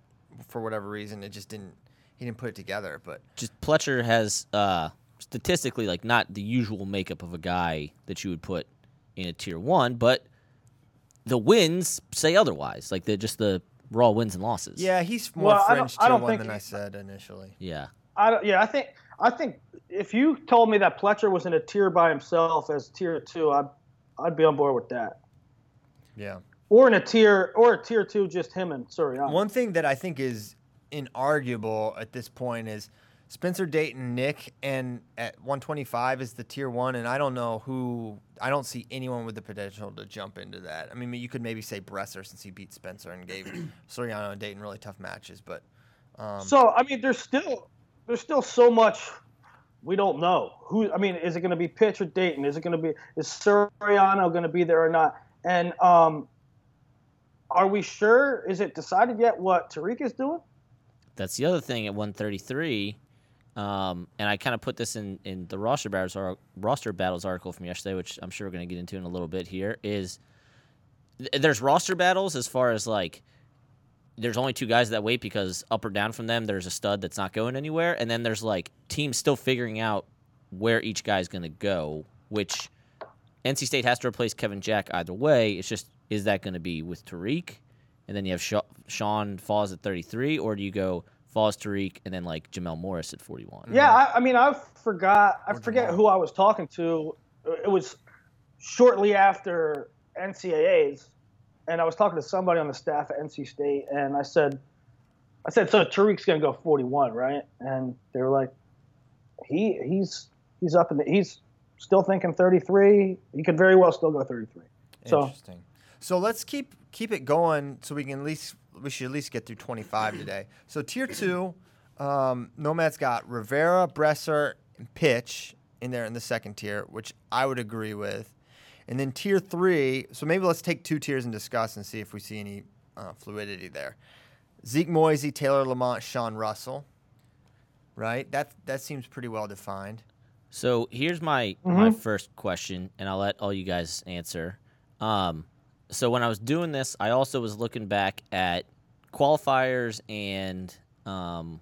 for whatever reason, it just didn't. He didn't put it together. But just Pletcher has uh, statistically like not the usual makeup of a guy that you would put in a tier one, but the wins say otherwise. Like the just the raw wins and losses. yeah, he's more Well, I don't- fringe I tier don't one think than I said initially. Yeah. I don't, yeah, I think I think if you told me that Pletcher was in a tier by himself as tier two, I'd I'd be on board with that. Yeah. Or in a tier or a tier two, just him and Suriano. One thing that I think is inarguable at this point is Spencer Daton, Nick, and at 125 is the tier one, and I don't know who. I don't see anyone with the potential to jump into that. I mean, you could maybe say Bresser since he beat Spencer and gave Suriano and Daton really tough matches, but um, So I mean, there's still there's still so much we don't know. Who I mean, is it going to be Pitch or Daton? Is it going to be is Suriano going to be there or not? And um, are we sure? Is it decided yet what Tariq is doing? That's the other thing at 133. Um, and I kind of put this in, in the roster battles, ar- roster battles article from yesterday, which I'm sure we're going to get into in a little bit here. Is th- there's roster battles as far as like there's only two guys that wait because up or down from them there's a stud that's not going anywhere, and then there's like teams still figuring out where each guy's going to go. Which NC State has to replace Kevin Jack either way. It's just is that going to be with Tariq, and then you have Sean Falls at 33, or do you go Falls Tariq and then like Jamel Morris at 41? Yeah, I, I mean, I forgot. I Or forget Jamal. who I was talking to. It was shortly after NCAA's, and I was talking to somebody on the staff at NC State, and I said, I said, so Tariq's gonna go 41, right? And they were like, he he's he's up in the he's still thinking 33. He could very well still go 33. So Interesting. So let's keep keep it going so we can at least we should at least get through 25 today. So tier two, um, Nomad's got Rivera, Bresser, and Pitch in there in the second tier, which I would agree with. And then tier three, so maybe let's take two tiers and discuss and see if we see any uh, fluidity there. Zeke Moisey, Taylor Lamont, Sean Russell. Right? That that seems pretty well defined. So here's my my first question, and I'll let all you guys answer. Um, so when I was doing this, I also was looking back at qualifiers and um,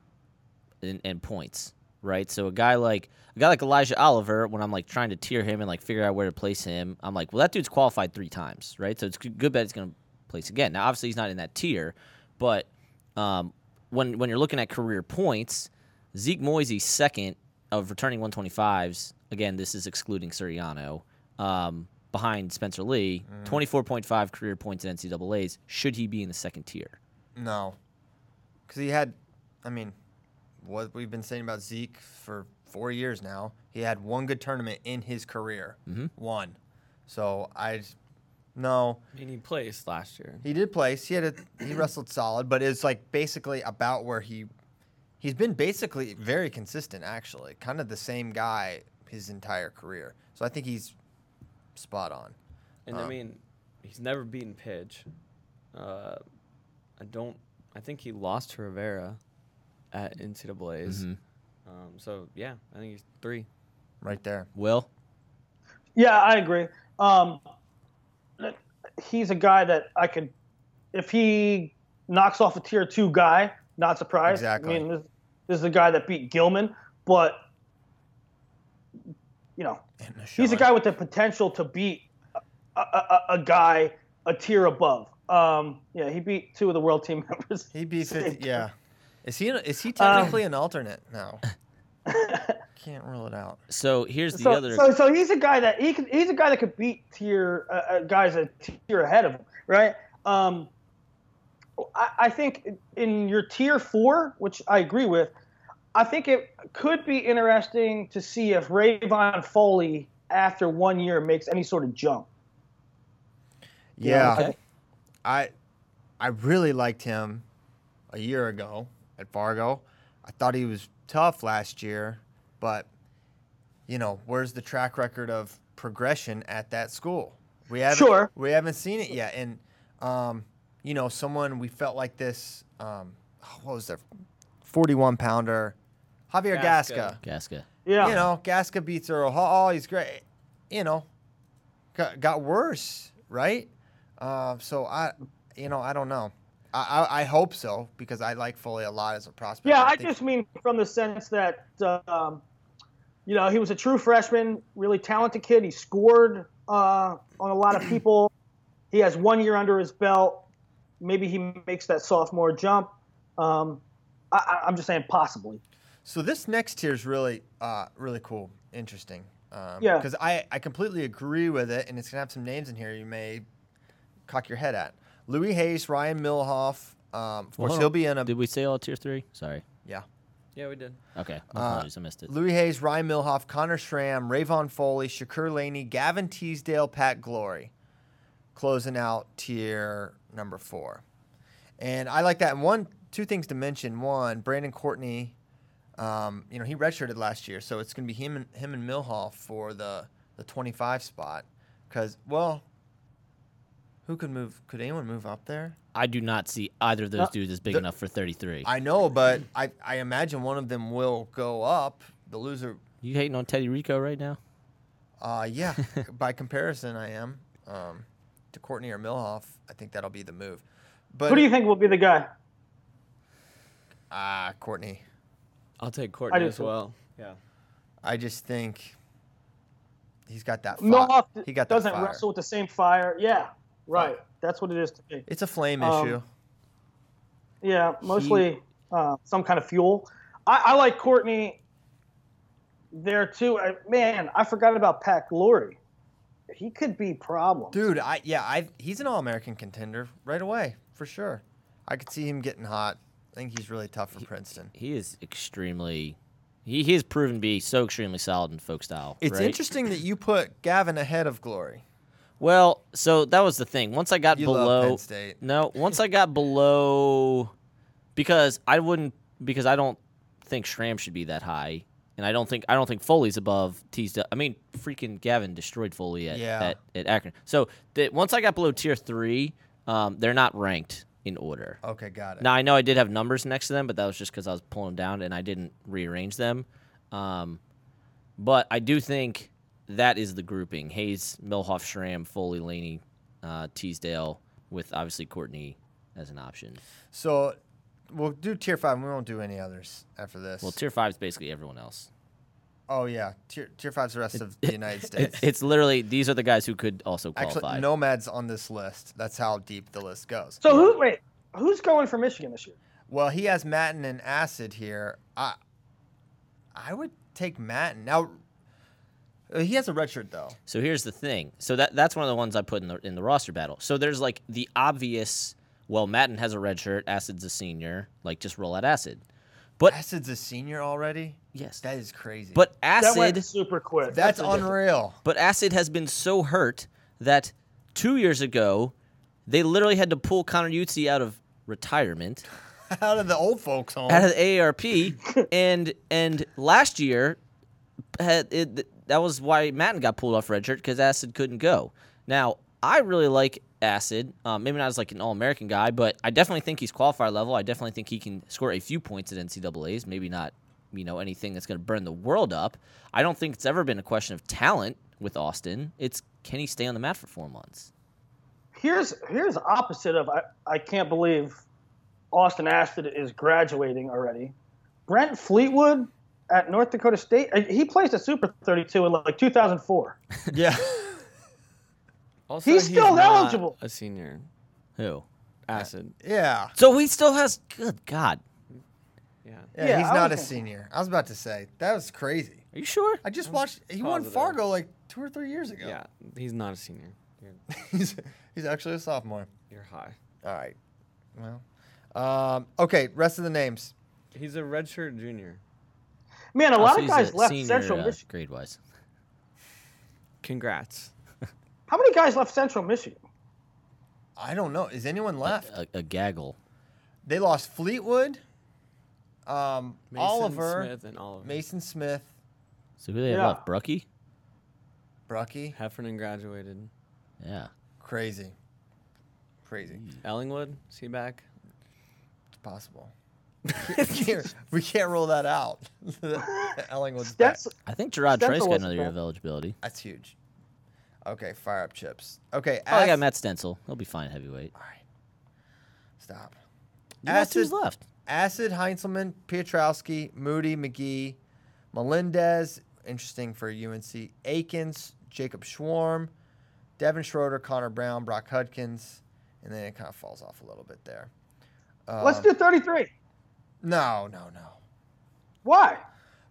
and, and points, right? So a guy like a guy like Elijah Oliver, when I'm like trying to tier him and like figure out where to place him, I'm like, well, that dude's qualified three times, right? So it's good bet he's going to place again. Now, obviously, he's not in that tier, but um, when when you're looking at career points, Zeke Moisey second of returning 125s. Again, this is excluding Suriano. Um, behind Spencer Lee, 24.5 career points in NCAA's. Should he be in the second tier? No. Because he had, I mean, what we've been saying about Zeke for four years now, he had one good tournament in his career. Mm-hmm. One. So I, no. I mean, he placed last year. He did place. He had a, he wrestled solid, but it's like basically about where he, he's been basically very consistent actually, kind of the same guy his entire career. So I think he's spot on. And I mean, he's never beaten Pidge. Uh, I don't. I think he lost to Rivera at NCAA's. Mm-hmm. Um, so yeah, I think he's three. Right there. Will? Yeah, I agree. Um, he's a guy that I could, if he knocks off a tier two guy, not surprised. Exactly. I mean, this, this is a guy that beat Gilman, but you know, And he's a guy with the potential to beat a, a, a- a guy a tier above. Um, yeah, he beat two of the world team members. He beat Same 50. Yeah. Is he is he Um, technically an alternate now? Can't rule it out. So here's the so, other. so, so he's a guy that he could, he's a guy that could beat tier uh, uh, guys a tier ahead of him, right? Um, I, I think in your tier four, which I agree with, I think it could be interesting to see if Rayvon Foley, after one year, makes any sort of jump. Yeah. okay. I I really liked him a year ago at Fargo. I thought he was tough last year, but you know, where's the track record of progression at that school? We haven't Sure. we haven't seen it yet. And um, you know, someone we felt like this um what was that 41 pounder Javier Gasca. Gasca. Gasca. Yeah. You know, Gasca beats Earl Hall. Oh, he's great. You know, got, got worse, right? Uh, so I, you know, I don't know. I, I, I hope so because I like Foley a lot as a prospect. Yeah, I think- just mean from the sense that, um, you know, he was a true freshman, really talented kid. He scored uh, on a lot of people. He has one year under his belt. Maybe he makes that sophomore jump. Um, I, I- I'm just saying, possibly. So this next tier is really, uh, really cool, interesting. Um, Yeah. Because I, I completely agree with it, and it's gonna have some names in here you may cock your head at. Louis Hayes, Ryan Milhoff. Um, of course, Hold he'll be in a Did we say all tier three? Sorry. yeah. Yeah, we did. Okay. My Uh, apologies. I missed it. Louis Hayes, Ryan Milhoff, Connor Schramm, Rayvon Foley, Shakur Laney, Gavin Teasdale, Pat Glory, closing out tier number four. And I like that. And one, two things to mention. One, Brandon Courtney, um, you know, he redshirted last year, so it's going to be him and him and Milhoff for the the 25 spot. Because, well, who could move? Could anyone move up there? I do not see either of those Uh, dudes as big the- enough for 33. I know, but I, I imagine one of them will go up. The loser you hating on Teddy Rico right now? Uh, yeah. by comparison, I am. Um, to Courtney or Milhoff, I think that'll be the move. But Who do you think will be the guy? Ah, Courtney. I'll take Courtney as well. Yeah. I just think he's got that. Fire. Milhoff he got that doesn't fire. wrestle with the same fire. Yeah, right. That's what it is to me. It's a flame Um, issue. Yeah, mostly uh, some kind of fuel. I, I like Courtney there too. I, man, I forgot about Pat Glory. He could be problem. Dude, I yeah, I he's an all-American contender right away for sure. I could see him getting hot. I think he's really tough for Princeton. He is extremely. He, he has proven to be so extremely solid in folk style. It's right? interesting that you put Gavin ahead of Glory. Well, so that was the thing. Once I got You below, no, once I got below, because I wouldn't, because I don't think Schramm should be that high, and I don't think I don't think Foley's above Teasdale. I mean, freaking Gavin destroyed Foley at Yeah. at, at Akron. So the, once I got below tier three, um, they're not ranked in order. Okay, got it. Now I know I did have numbers next to them, but that was just because I was pulling them down and I didn't rearrange them. Um, but I do think that is the grouping: Hayes, Milhoff, Schramm, Foley, Laney, uh, Teasdale, with obviously Courtney as an option. So we'll do tier five. and We won't do any others after this. Well, tier five is basically everyone else. Oh yeah, tier tier five's the rest of the United States. It's, it's literally these are the guys who could also qualify. Actually, Nomad's on this list. That's how deep the list goes. So who? Wait, who's going for Michigan this year? Well, he has Mattin and Assad here. I I would take Mattin. Now uh, he has a red shirt though. So here's the thing. So that that's one of the ones I put in the in the roster battle. So there's like the obvious. Well, Mattin has a red shirt. Assad's a senior. Like just roll out Assad. But Assad's a senior already. Yes, That is crazy. but That went Assad. super quick. that's ridiculous. unreal. But Assad has been so hurt that two years ago, they literally had to pull Conor Youtsey out of retirement. Out of the old folks' home. out of the AARP, and and last year, had it, that was why Mattin got pulled off redshirt because Assad couldn't go. Now I really like Assad. Um, maybe not as like an All American guy, but I definitely think he's qualifier level. I definitely think he can score a few points at NCAA's. Maybe not, you know, anything that's going to burn the world up. I don't think it's ever been a question of talent with Austin. It's can he stay on the mat for four months? Here's here's the opposite of I, I can't believe Austin Aston is graduating already. Brent Fleetwood at North Dakota State. uh, He placed a Super 32 in like 2004. yeah. Also, He's still not eligible. A senior. Who? Assad. yeah. So he still has. Good God, Yeah. Yeah, Yeah, he's I not a was thinking- senior. I was about to say that was crazy. are you sure? I just watched. He won positive. Fargo like two or three years ago. Yeah. He's not a senior. You're, he's he's actually a sophomore. you're high. All right. Well, um, okay. Rest of the names. He's a redshirt junior. Man, a Oh, lot so of guys left senior, Central uh, Michigan. grade wise. Congrats. How many guys left Central Michigan? I don't know. Is anyone left? A, a gaggle. They lost Fleetwood, um, Mason Oliver, Smith and Oliver. Mason Smith, So who do they have Yeah. left? Brucky? Brucky. Heffernan graduated. Yeah. Crazy. Crazy. Ellingwood, is he back? It's possible. we, can't, we can't rule that out. Ellingwood's back. That's I think Gerard Stencel Trice got wasn't another year bad. of eligibility. That's huge. Okay, fire up chips. Okay, Oh, I got Ac- Matt Stencel. He'll be fine at heavyweight. All right. Stop. You got who's Assad, left? Assad, Heinzelman, Pietrowski, Moody, McGee, Melendez. Interesting for UNC. Akins, Jacob Schwarm, Devin Schroeder, Connor Brown, Brock Hudkins, and then it kind of falls off a little bit there. Uh, let's do 33. No, no, no. Why?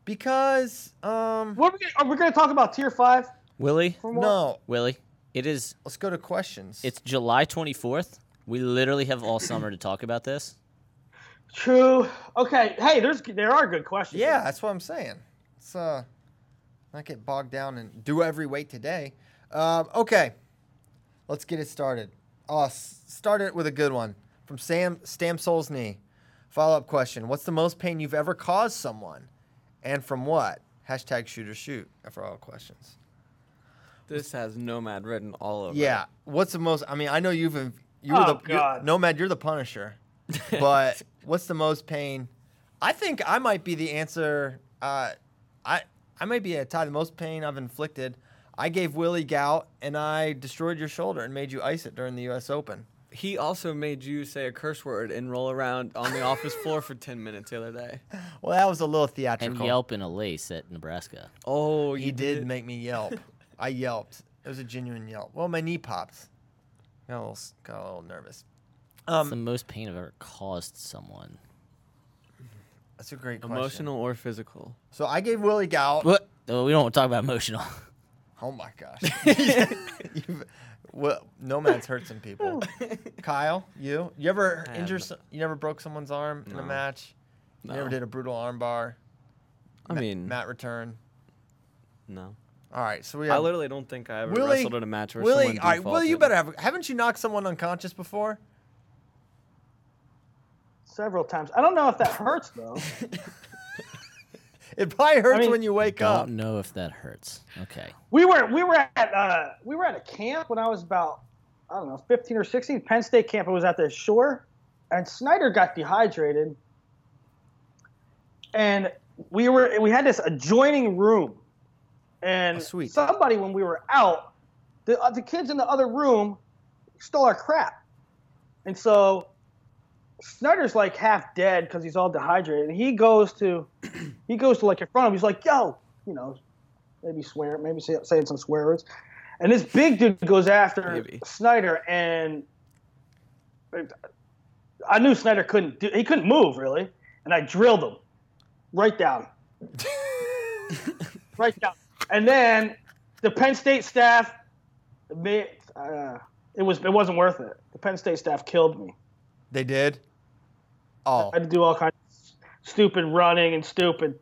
Because um What are we, are we going to talk about tier five? Willie? no. Willie? It is. Let's go to questions. It's July 24th. We literally have all summer to talk about this. True. Okay. Hey, there's there are good questions. Yeah, that's what I'm saying. Let's uh, not get bogged down and do every weight today. Um, okay, let's get it started. Oh, s- start it with a good one from Sam Stam knee. Follow up question: What's the most pain you've ever caused someone, and from what? Hashtag shoot or shoot for all questions. This has Nomad written all over. It. Yeah. What's the most? I mean, I know you've you Oh, were the you're- God. Nomad. You're the Punisher. But what's the most pain? I think I might be the answer. Uh, I I might be a tie. The most pain I've inflicted. I gave Willie gout and I destroyed your shoulder and made you ice it during the U.S. Open. He also made you say a curse word and roll around on the office floor for 10 minutes the other day. Well, that was a little theatrical. And theatrical. Yelp in a lace at Nebraska. Oh, you He did make me yelp. I yelped. It was a genuine yelp. Well, my knee popped. Got a little, got a little nervous. It's the Um, most pain I've ever caused someone. that's a great question. Emotional or physical? So I gave Willie gout. What? Oh, we don't talk about emotional. Oh my gosh. You've- well, Nomad's hurt some people. Kyle, you? You ever I injure? have Some, you never broke someone's arm in a No. match? You never No. did a brutal arm bar? I Ma- mean, mat return. no. All right, so we I literally don't think I ever Willie. wrestled in a match where Willie, someone all right, Willie, you defaulted. better have. Haven't you knocked someone unconscious before? Several times. I don't know if that hurts though. It probably hurts mean- when you wake up. I don't know if that hurts. Okay. We were we were at uh, we were at a camp when I was about I don't know 15 or 16. Penn State camp. It was at the shore, and Snyder got dehydrated, and we were we had this adjoining room, and Oh, sweet. somebody when we were out, the uh, the kids in the other room stole our crap, and so Snyder's like half dead because he's all dehydrated. And he goes to he goes to like in front of him. He's like, "Yo," you know, maybe swear, maybe say, saying some swear words. And this big dude goes after Maybe. Snyder, and I knew Snyder couldn't do, he couldn't move really, and I drilled him right down, right down. And then the Penn State staff, uh, it was it wasn't worth it. The Penn State staff killed me. They did. Oh, I had to do all kinds of stupid running and stupid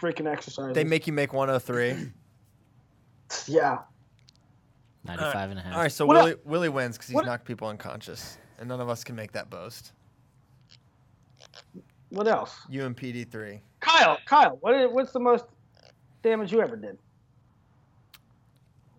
freaking exercises. they make you make 103. yeah. 95 and a half. All right, so What Willie Willie wins because he's what- knocked people unconscious, and none of us can make that boast. What else? You and PD three. Kyle, Kyle, what is, what's the most damage you ever did?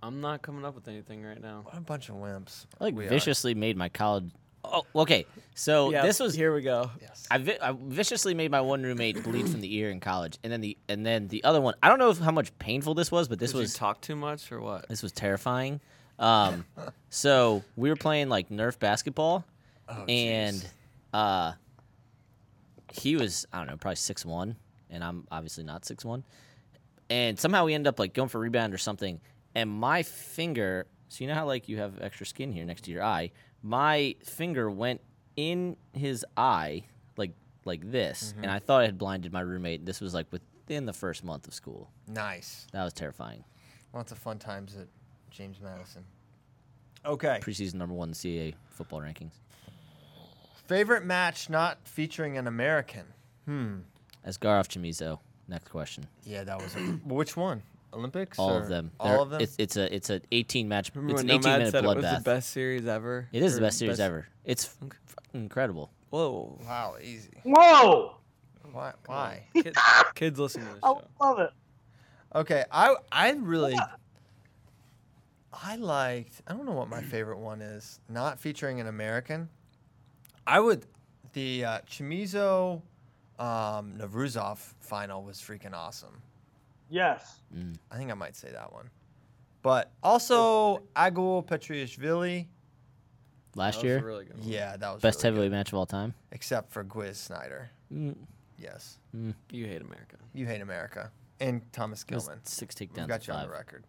I'm not coming up with anything right now. What a bunch of wimps. I like we are. viciously made my college. Oh, okay. So Yeah, this was here we go. Yes. I, vi- I viciously made my one roommate bleed from the ear in college, and then the and then the other one. I don't know if, how much painful this was, but this Did was you talk too much or what? this was terrifying. Um, so we were playing like Nerf basketball, Oh, and uh, he was I don't know probably six one, and I'm obviously not six one, and somehow we end up like going for rebound or something, and my finger. So you know how like you have extra skin here next to your eye. My finger went in his eye like like this, Mm-hmm. and I thought I had blinded my roommate. This was like within the first month of school. nice. That was terrifying. Lots of fun times at James Madison. Okay. Preseason number one CAA football rankings. Favorite match not featuring an American. Hmm. As Garoff Chamizo. Next question. Yeah, that was. A, which one? Olympics. All or of them. All They're- of them. It's it's a it's an 18 match. Remember it's an 18 Nomad minute said it was the best series ever? It is the best series ever. It's fucking incredible. Whoa. wow, easy. Whoa! Why? Why? Kids, kids listen to this I show. love it. Okay, I I really I liked I don't know what my favorite one is. Not featuring an American. I would the uh, Chamizo um Navruzov final was freaking awesome. Yes. I think I might say that one. But also Akgul Petriashvili. Last That was year, a really good one. Yeah, that was best really heavyweight good. match of all time. except for Gwiz Snyder. Mm, Yes. You hate America. You hate America. And Thomas Gilman. six We've takedowns. got to you on five. the record.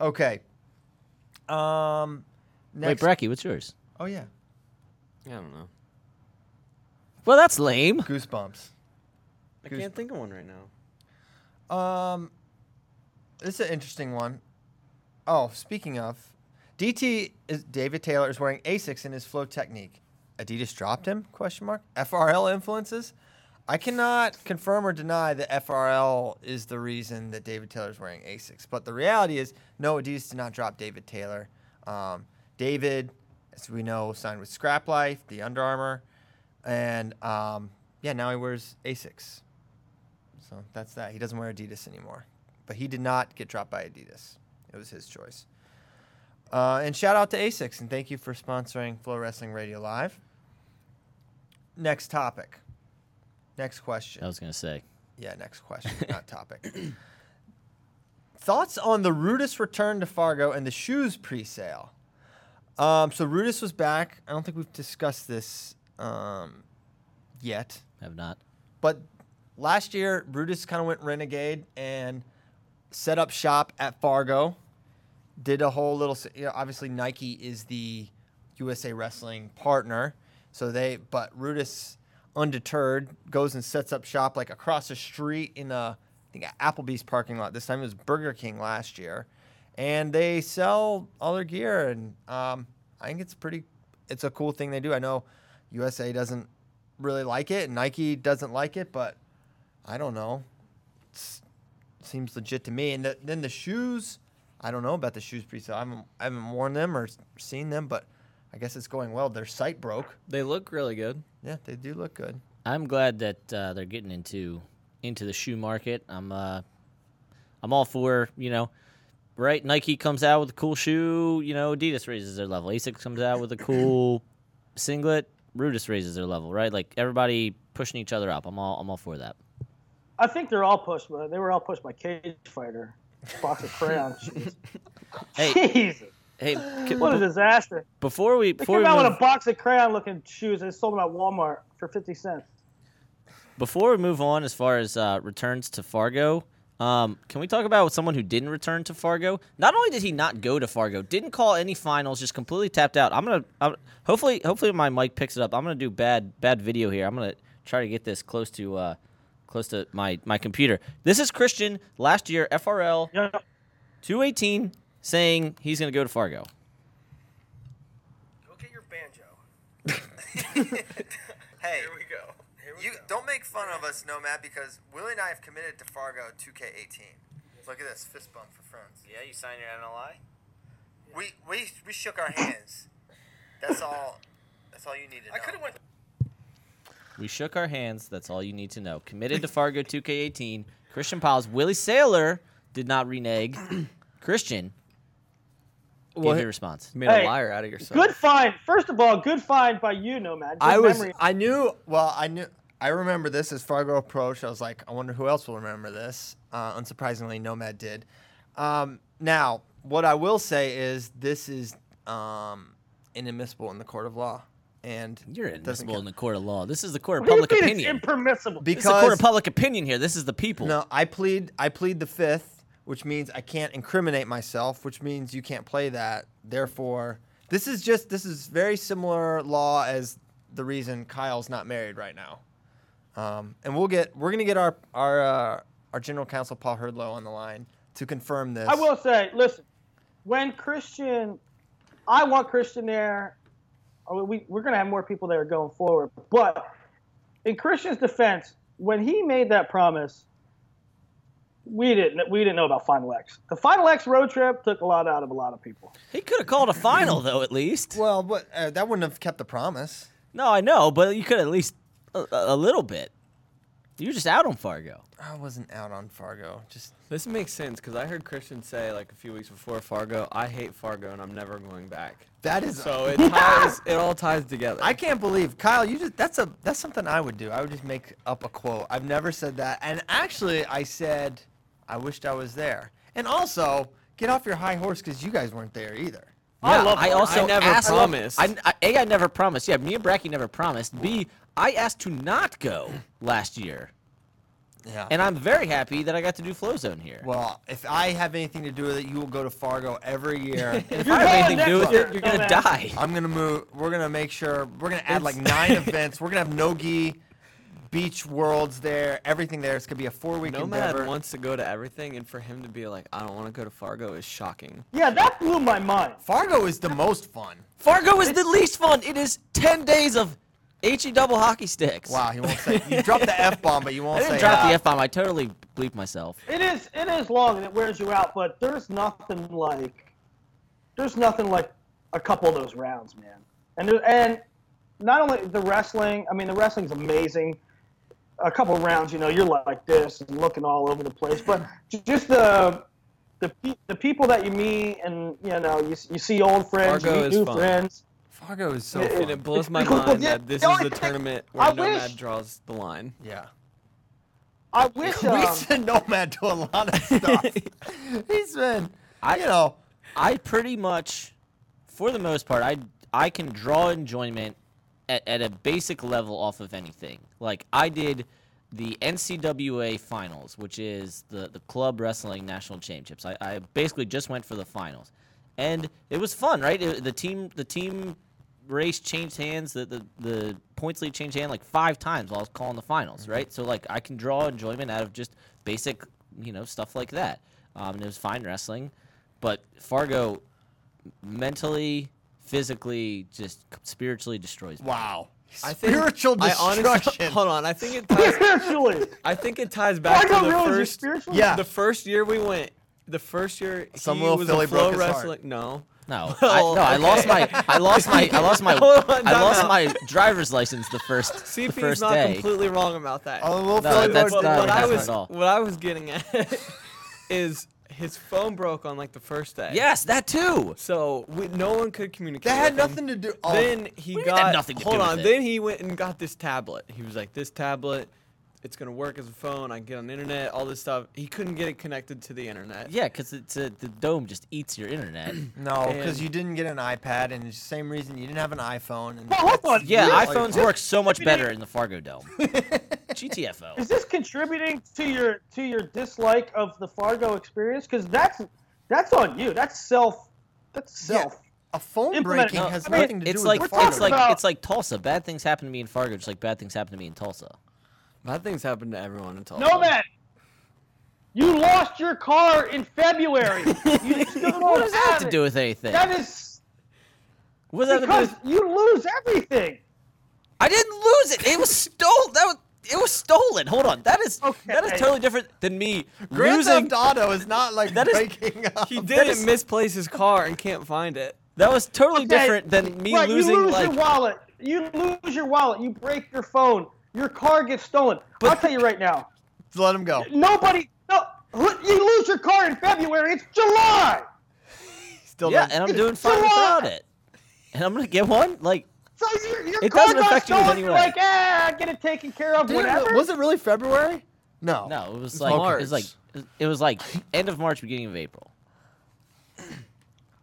Okay. Um Wait, next Bracky, what's yours? Oh yeah. Yeah, I don't know. Well, that's lame. Goosebumps. I Goose- can't think of one right now. Um, this is an interesting one. Oh, speaking of, DT is David Taylor is wearing Asics in his flow technique. Adidas dropped him? Question mark. FRL influences. I cannot confirm or deny that FRL is the reason that David Taylor is wearing Asics, but the reality is, no, Adidas did not drop David Taylor. Um, David, as we know, signed with Scrap Life, the Under Armour, and um, yeah, now he wears Asics. So that's that. He doesn't wear Adidas anymore. But he did not get dropped by Adidas. It was his choice. Uh, and shout out to ASICS and thank you for sponsoring Flow Wrestling Radio Live. Next topic. Next question. I was gonna say. Yeah, next question, not topic. Thoughts on the Rudis return to Fargo and the shoes pre-sale? Um, so Rudis was back. I don't think we've discussed this um, yet. Have not. But last year, Brutus kind of went renegade and set up shop at Fargo. Did a whole little. You know, obviously, Nike is the USA Wrestling partner, so they. But Brutus, undeterred, goes and sets up shop like across the street in a I think Applebee's parking lot. This time it was Burger King last year, and they sell all their gear. And um, I think it's pretty. It's a cool thing they do. I know USA doesn't really like it, and Nike doesn't like it, but I don't know. It's, seems legit to me. And the, then the shoes, I don't know about the shoes pre-sale. I haven't, I haven't worn them or seen them, but I guess it's going well. Their site broke. They look really good. Yeah, they do look good. I'm glad that uh, they're getting into into the shoe market. I'm uh, I'm all for you know, right? Nike comes out with a cool shoe, you know, Adidas raises their level. Asics comes out with a cool singlet, Rudis raises their level, right? Like everybody pushing each other up. I'm all I'm all for that. I think they're all pushed, but they were all pushed by Cage Fighter. Box of crayons. Jeez. Hey, Jesus. hey, c- What a disaster. before we They came we out with move, a box of crayon looking shoes and sold them at Walmart for 50 cents. before we move on, as far as uh, returns to Fargo, um, can we talk about someone who didn't return to Fargo? Not only did he not go to Fargo, didn't call any finals, just completely tapped out. I'm gonna I'm, hopefully hopefully my mic picks it up. I'm gonna do bad bad video here. I'm gonna try to get this close to uh, close to my my computer. This is Christian last year FRL Yeah. 218 saying he's gonna go to Fargo. Go get your banjo. hey, here we go. you don't make fun of us, Nomad, because Willie and I have committed to Fargo 2K18. Look at this fist bump for friends. Yeah, you signed your NLI. We we we shook our hands. That's all. That's all you needed. I could have went. We shook our hands. That's all you need to know. Committed to Fargo 2K18. Christian Pyles. Willie Saylor did not renege. Christian gave Well, a he- response. You made Hey, a liar out of yourself. Good find. First of all, good find by you, Nomad. Good I was. memory. I knew. Well, I knew. I remember this as Fargo approached. I was like, I wonder who else will remember this. Uh, unsurprisingly, Nomad did. Um, now, what I will say is this is um, inadmissible in the court of law, and You're it in the court of law. This is the court of What do you public mean opinion. It's impermissible. this is the court of public opinion here. This is the people. no, I plead. I plead the fifth, which means I can't incriminate myself, which means you can't play that. Therefore, this is just this is very similar law as the reason Kyle's not married right now. Um, and we'll get we're gonna get our our uh, our general counsel Paul Herdlow on the line to confirm this. I will say, listen, when Christian, I want Christian there. We, we're going to have more people there going forward. But in Christian's defense, when he made that promise, we didn't we didn't know about Final X. The Final X road trip took a lot out of a lot of people. He could have called a final though, at least. Well, but uh, that wouldn't have kept the promise. No, I know, but you could at least a, a little bit. You're just out on Fargo. I wasn't out on Fargo. Just This makes sense because I heard Christian say like a few weeks before Fargo, "I hate Fargo and I'm never going back." that is. So it ties. it all ties together. I can't believe Kyle. You just that's a that's something I would do. I would just make up a quote. I've never said that, and actually, I said I wished I was there. And also, get off your high horse because you guys weren't there either. I Yeah, love I Fargo. also I never asked, promised. I, I, a, I never promised. Yeah, me and Bracky never promised. B, I asked to not go last year, Yeah. and I'm very happy that I got to do Flow Zone here. well, if I have anything to do with it, you will go to Fargo every year. if You're I have anything to do with next it, year, you're gonna dumbass. die. I'm gonna move. We're gonna make sure we're gonna add like nine events. We're gonna have Nogi, Beach Worlds there. Everything there. It's gonna be a four week Nomad endeavor. wants to go to everything, and for him to be like, "I don't want to go to Fargo," is shocking. Yeah, that blew my mind. Fargo is the most fun. Fargo is the least fun. It is ten days of he double hockey sticks. Wow, he won't say. You dropped the f bomb, but you won't I didn't say. drop the f bomb. I totally bleeped myself. It is it is long and it wears you out, but there's nothing like there's nothing like a couple of those rounds, man. And there, and not only the wrestling, I mean the wrestling's amazing. A couple of rounds, you know, you're like this and looking all over the place, but just the the the people that you meet and you know you, you see old friends, Fargo you meet new fun. friends. Fargo is so It- fun. And it blows my mind yeah, that this the is only the thing- tournament I where Nomad wish- draws the line. yeah. I wish we um, send Nomad to a lot of stuff. He's been, I- you know, I pretty much, for the most part, I I can draw enjoyment at, at a basic level off of anything. Like I did the NCWA finals, which is the the club wrestling national championships. I, I basically just went for the finals, and it was fun, right? It- the team the team race changed hands. The, the the points lead changed hand like five times while I was calling the finals, right? So like I can draw enjoyment out of just basic, you know, stuff like that. Um, and it was fine wrestling, but Fargo mentally, physically, just spiritually destroys me. wow. I think Spiritual I honestly, destruction. hold on. I think it ties. spiritually. I think it ties back Fargo to the ruins you first. Yeah. The first year we went, the first year Some he little was Philly a flow broke wrestling. No, No, I, oh, no, I lost my, I lost my, I lost my, on, I lost out. my driver's license the first, the CP's first not day. completely wrong about that. Oh, we'll No, fill you that's more not what I was all. what I was getting at is his phone broke on like the first day. Yes, that too. So we, no one could communicate. That had with him. nothing to do. Oh, Then he What do you got nothing to hold do on. with it? Then he went and got this tablet. He was like, "This tablet, it's gonna work as a phone. I can get on the internet, all this stuff." He couldn't get it connected to the internet. Yeah, because it's a, the dome just eats your internet. no, because and- you didn't get an iPad, and it's the same reason you didn't have an iPhone. And Well, hold that's- on. Yeah, Really? iPhones work so much better in the Fargo Dome. GTFO. Is this contributing to your to your dislike of the Fargo experience? Because that's that's on you. That's self. That's Yeah, self. a phone Implement- breaking No, has I mean, nothing to It's do like with We're Fargo. it's like talking about- it's like Tulsa. Bad things happen to me in Fargo, just like bad things happen to me in Tulsa. Bad things happen to everyone in Tulsa. No man. You lost your car in February. You still don't What does that have have to it. do with anything? That is What does that do because with? you lose everything. I didn't lose it. It was stolen. That was. It was stolen. Hold on. That is that is totally different than me Grand losing. Theft Auto is not like That is- breaking up. He didn't is- misplace his car and can't find it. That was totally Okay, different than me right, losing you lose like. your wallet. You lose your wallet. You break your phone. Your car gets stolen. But I'll tell you right now. Let him go. Nobody. No. You lose your car in February. It's July. Still Yeah, don't- and I'm doing It's fine July. without it. And I'm gonna get one. Like So your, your It car doesn't got affect you in stolen. any You're way. like, ah, get it taken care of. Dude, whatever. was it really February? No. no, it was It's like it was like March. it was like end of March, beginning of April.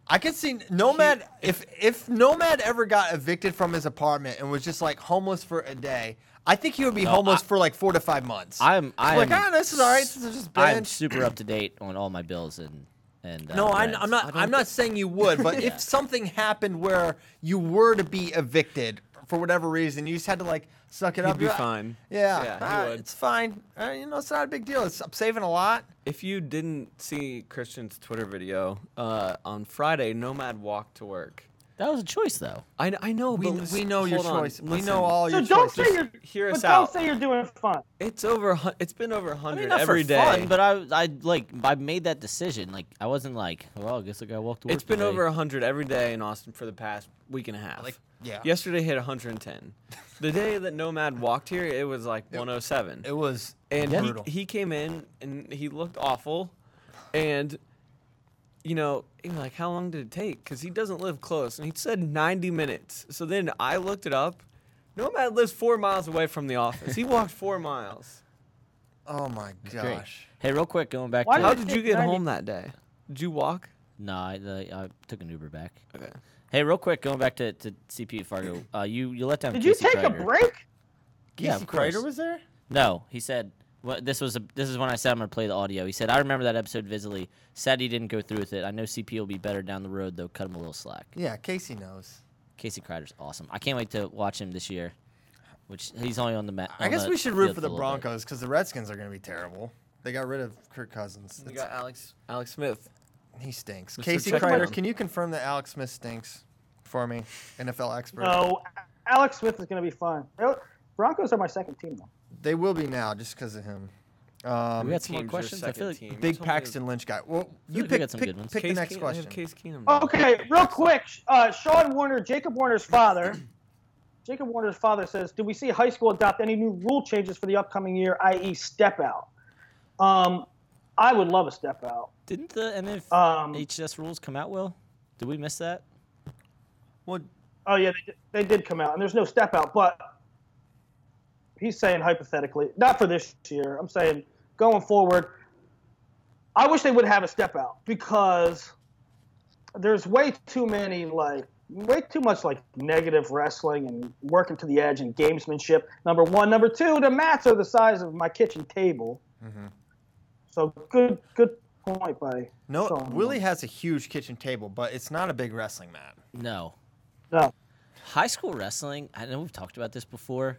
I could see Nomad if if Nomad ever got evicted from his apartment and was just like homeless for a day. I think he would be No, homeless I- for like four to five months. I'm I'm like, ah, this is all right. This is just I'm super up to date on all my bills and and. Uh, No, I, rents. I'm not. I'm not saying you would, but Yeah. if something happened where you were to be evicted for whatever reason, you just had to like suck it He'd up. be you're like, fine. Yeah, Yeah, he ah, would. it's fine. Uh, you know, it's not a big deal. It's, I'm saving a lot. If you didn't see Christian's Twitter video uh, on Friday, Nomad walked to work. That was a choice though. I, I know, We, but we know your hold on, choice. We know all so your don't choices. say you're. Hear but us don't say you're doing fun. It's over. It's been over I hundred mean, not every for day. fun, but I I like I made that decision. Like I wasn't like, well, I guess I gotta to work. it's been today. over hundred every day in Austin for the past week and a half. Like, yeah. Yesterday hit 110. the day that Nomad walked here, it was like 107. It was and brutal. he, he came in and he looked awful and you know you're like how long did it take because he doesn't live close and he said 90 minutes so then i looked it up nomad lives four miles away from the office he walked four miles oh my Great. gosh. Hey, real quick, going back Why to how did did it you take get 90 home that day did you walk no, I, I, I took an Uber back. okay Hey, real quick, going back to, to CP Fargo, uh, you you let down. Did you Casey take a Kreider. break? Yeah, Casey of course. Kreider was there. No, he said. Well, this was a. This is when I said I'm gonna play the audio. He said, "I remember that episode visibly. Said he didn't go through with it. I know CP will be better down the road, though. Cut him a little slack." Yeah, Casey knows. Casey Kreider's awesome. I can't wait to watch him this year. Which he's only on the mat. I guess we should root for the Broncos because the Redskins are going to be terrible. They got rid of Kirk Cousins. you It's- got alex alex smith he stinks. Mr. Casey Check Kreider, can you confirm that Alex Smith stinks for me? NFL expert. No. Alex Smith is going to be fun. Broncos are my second team though. They will be now just because of him. Um, We got some more questions. I feel like team. big Paxton Lynch guy. Well, you like we pick, got some pick, good ones. pick the next Keenum- I have question. Case Keenum. Okay, real quick. Uh, Sean Warner, Jacob Warner's father. Jacob Warner's father says, "Do we see high school adopt any new rule changes for the upcoming year, i.e., step out?" Um, I would love a step out. Didn't the NF Um, HS rules come out? Will did we miss that? Well, Oh yeah, they did, they did come out, and there's no step out. But he's saying hypothetically, not for this year. I'm saying going forward. I wish they would have a step out because there's way too many like way too much like negative wrestling and working to the edge and gamesmanship. Number one, number two, the mats are the size of my kitchen table. Mm-hmm. So good, good point by no, Sean Willie has a huge kitchen table, but it's not a big wrestling mat. No. No. High school wrestling. I know we've talked about this before.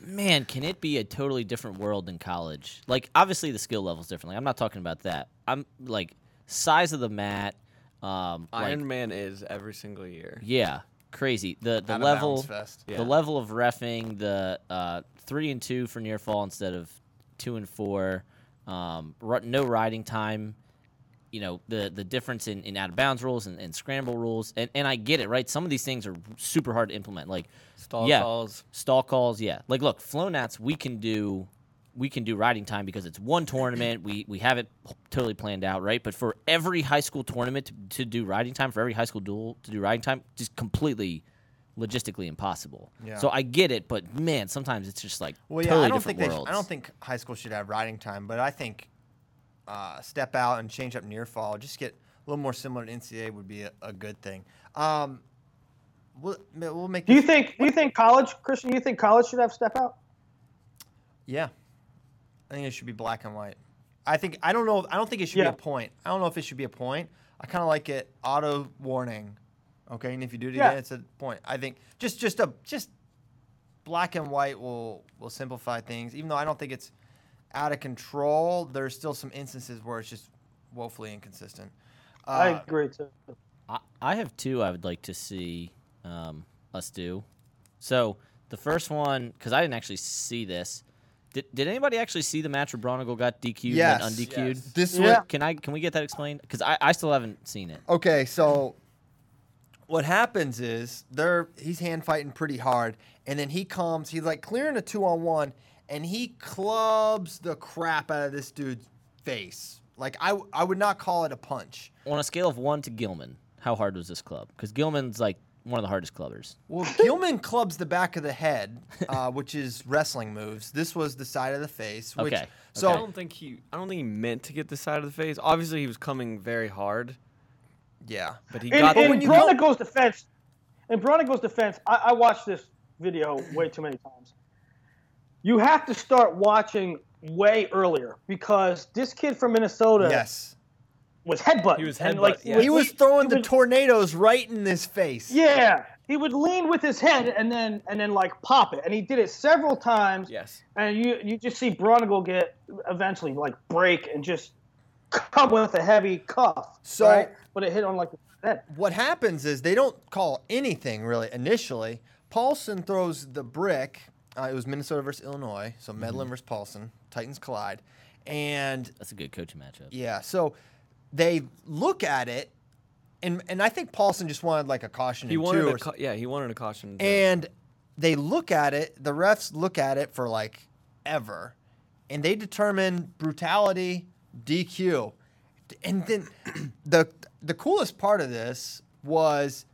Man, can it be a totally different world than college? Like, obviously the skill level's different. Like, I'm not talking about that. I'm like size of the mat. Um, like, Iron Man is every single year. Yeah, crazy. The the Out level fest. Yeah. the level of refing, the uh, three and two for near fall instead of two and four. Um, ru- no riding time. You know the the difference in, in out of bounds rules and, and scramble rules, and, and I get it, right? Some of these things are super hard to implement, like Stall yeah, calls. stall calls, yeah. Like look, Flonats, we can do we can do riding time because it's one tournament. we we have it totally planned out, right? But for every high school tournament to, to do riding time, for every high school duel to do riding time, just completely logistically impossible. Yeah. So I get it, but man, sometimes it's just like Well, yeah, totally I don't different think they sh- I don't think high school should have riding time, but I think uh, step out and change up near fall, just get a little more similar to NCAA would be a, a good thing. Um, we'll, we'll make. Do you think? Do you think college, Christian? Do you think college should have step out? Yeah, I think it should be black and white. I think I don't know. I don't think it should Yeah. be a point. I don't know if it should be a point. I kind of like it auto warning. Okay, and if you do it Yeah. again, it's a point. I think just just a just black and white will will simplify things. Even though I don't think it's out of control, there's still some instances where it's just woefully inconsistent. Uh, I agree too. I, I have two I would like to see um, us do. So the first one, because I didn't actually see this. Did, did anybody actually see the match where Bronigal got DQ'd Yes. and then unDQ'd? Yes. This Yeah. one, Can I can we get that explained? Because I, I still haven't seen it. Okay, so what happens is they're he's hand fighting pretty hard, and then he comes, he's like clearing a two on one, and he clubs the crap out of this dude's face. Like I, I would not call it a punch. On a scale of one to Gilman, how hard was this club? Because Gilman's like one of the hardest clubbers. Well, Gilman clubs the back of the head, uh, which is wrestling moves. This was the side of the face. Which, Okay, So I don't think he. I don't think he meant to get the side of the face. Obviously, he was coming very hard, yeah, but he In, got. in when you Bronigo's defense, in Bronigo's defense, I, I watched this video way too many times. You have to start watching way earlier because this kid from Minnesota yes, was headbutting. He was and, headbutt- like, yeah. he was throwing he the would- tornadoes right in his face. Yeah, he would lean with his head and then and then like pop it, and he did it several times. Yes. And you you just see Bronigal get eventually like break and just come with a heavy cuff. So- right? but it hit on like the head. what happens is they don't call anything really initially. Paulson throws the brick. Uh, it was Minnesota versus Illinois, so Medlin versus Paulson. Titans collide, and That's a good coaching matchup. yeah, so they look at it, and and I think Paulson just wanted like a caution. He in wanted two a or ca- yeah. He wanted a caution. to- and they look at it. The refs look at it for like ever, and they determine brutality, DQ, and then the the coolest part of this was,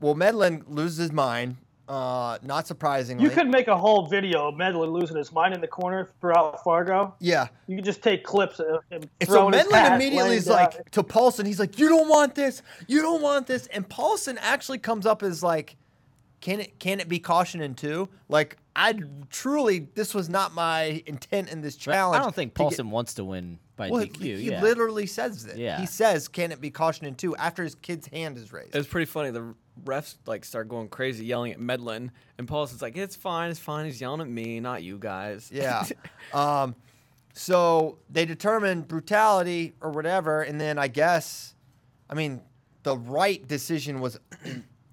well, Medlin loses his mind. Uh, not surprisingly, You could make a whole video of Medlin losing his mind in the corner throughout Fargo. yeah. You could just take clips of him And so Medlin immediately is down. like to Paulson, he's like, "You don't want this. You don't want this." And Paulson actually comes up as like, "Can it can it be caution in two? Like, I truly this was not my intent in this But challenge. I don't think to get- Paulson wants to win by well, DQ. he yeah. literally says that. Yeah. He says, "Can it be caution in two after his kid's hand is raised. It was pretty funny. The refs like start going crazy, yelling at Medlin, and Paulson's like, "It's fine, it's fine." He's yelling at me, not you guys. Yeah. um, so they determine brutality or whatever, and then I guess, I mean, the right decision was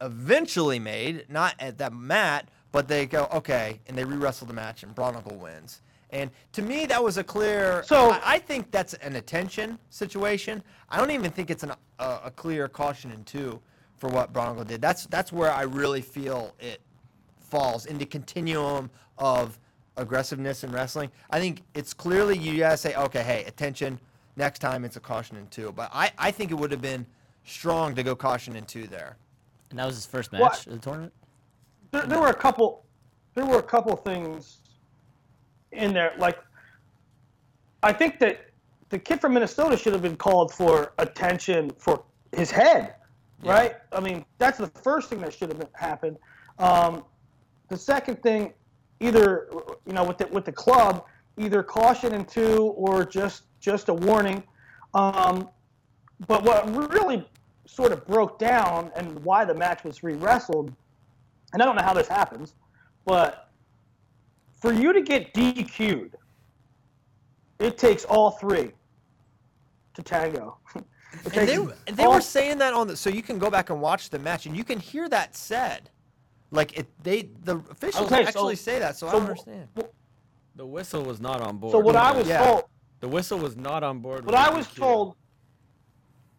eventually made, not at that mat, but they go okay, and they re-wrestle the match, and Bronigal wins. And to me, that was a clear. So- I, I think that's an attention situation. I don't even think it's an, a, a clear caution in two for what Bronigal did. That's that's where I really feel it falls into continuum of aggressiveness in wrestling. I think it's clearly you gotta say, okay, hey, attention. Next time it's a caution in two. But I, I think it would have been strong to go caution in two there. And that was his first match What? of the tournament. there, there were a couple there were a couple things in there like i think that the kid from minnesota should have been called for attention for his head right i mean that's the first thing that should have happened um, the second thing either you know with the, with the club either caution in two or just just a warning um, but what really sort of broke down and why the match was re-wrestled and I don't know how this happens, but for you to get DQ'd, it takes all three to tango. It And they, takes and they were saying that on the so you can go back and watch the match and you can hear that said. Like it they the officials Okay, so- actually say that, so, I so don't understand. The whistle was not on board. So what I was Yeah. told, The whistle was not on board. what with I was DQ. told,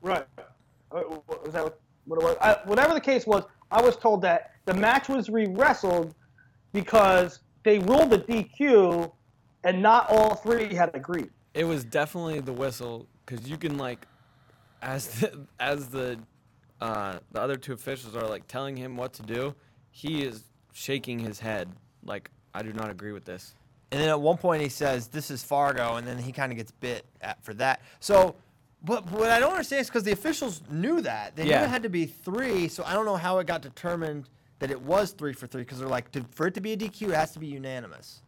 Right. Was that what, what it was? I, whatever the case was, I was told that the match was re-wrestled because they ruled the DQ, and not all three had agreed. It was definitely the whistle because you can like, as the, as the uh, the other two officials are like telling him what to do, he is shaking his head like I do not agree with this. And then at one point he says, "This is Fargo," and then he kind of gets bit at, for that. So, but what I don't understand is because the officials knew that they knew it had to be three. So I don't know how it got determined that it was three for three because they're like, to, for it to be a DQ, it has to be unanimous.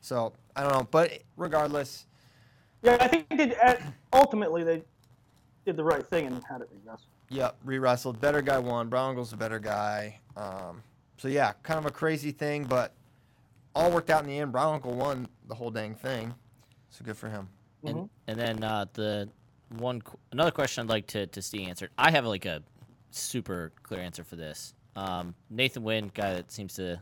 So I don't know, but regardless, Yeah, I think they, uh, ultimately they did the right thing and had it re-wrestled. Yep, re-wrestled. Better guy won. Brown Eagle's the better guy. Um, so yeah, kind of a crazy thing, but all worked out in the end. Brown Uncle won the whole dang thing. So good for him. And, and then uh, the one another question I'd like to to see answered. I have like a super clear answer for this. Um, Nathan Wynn, guy that seems to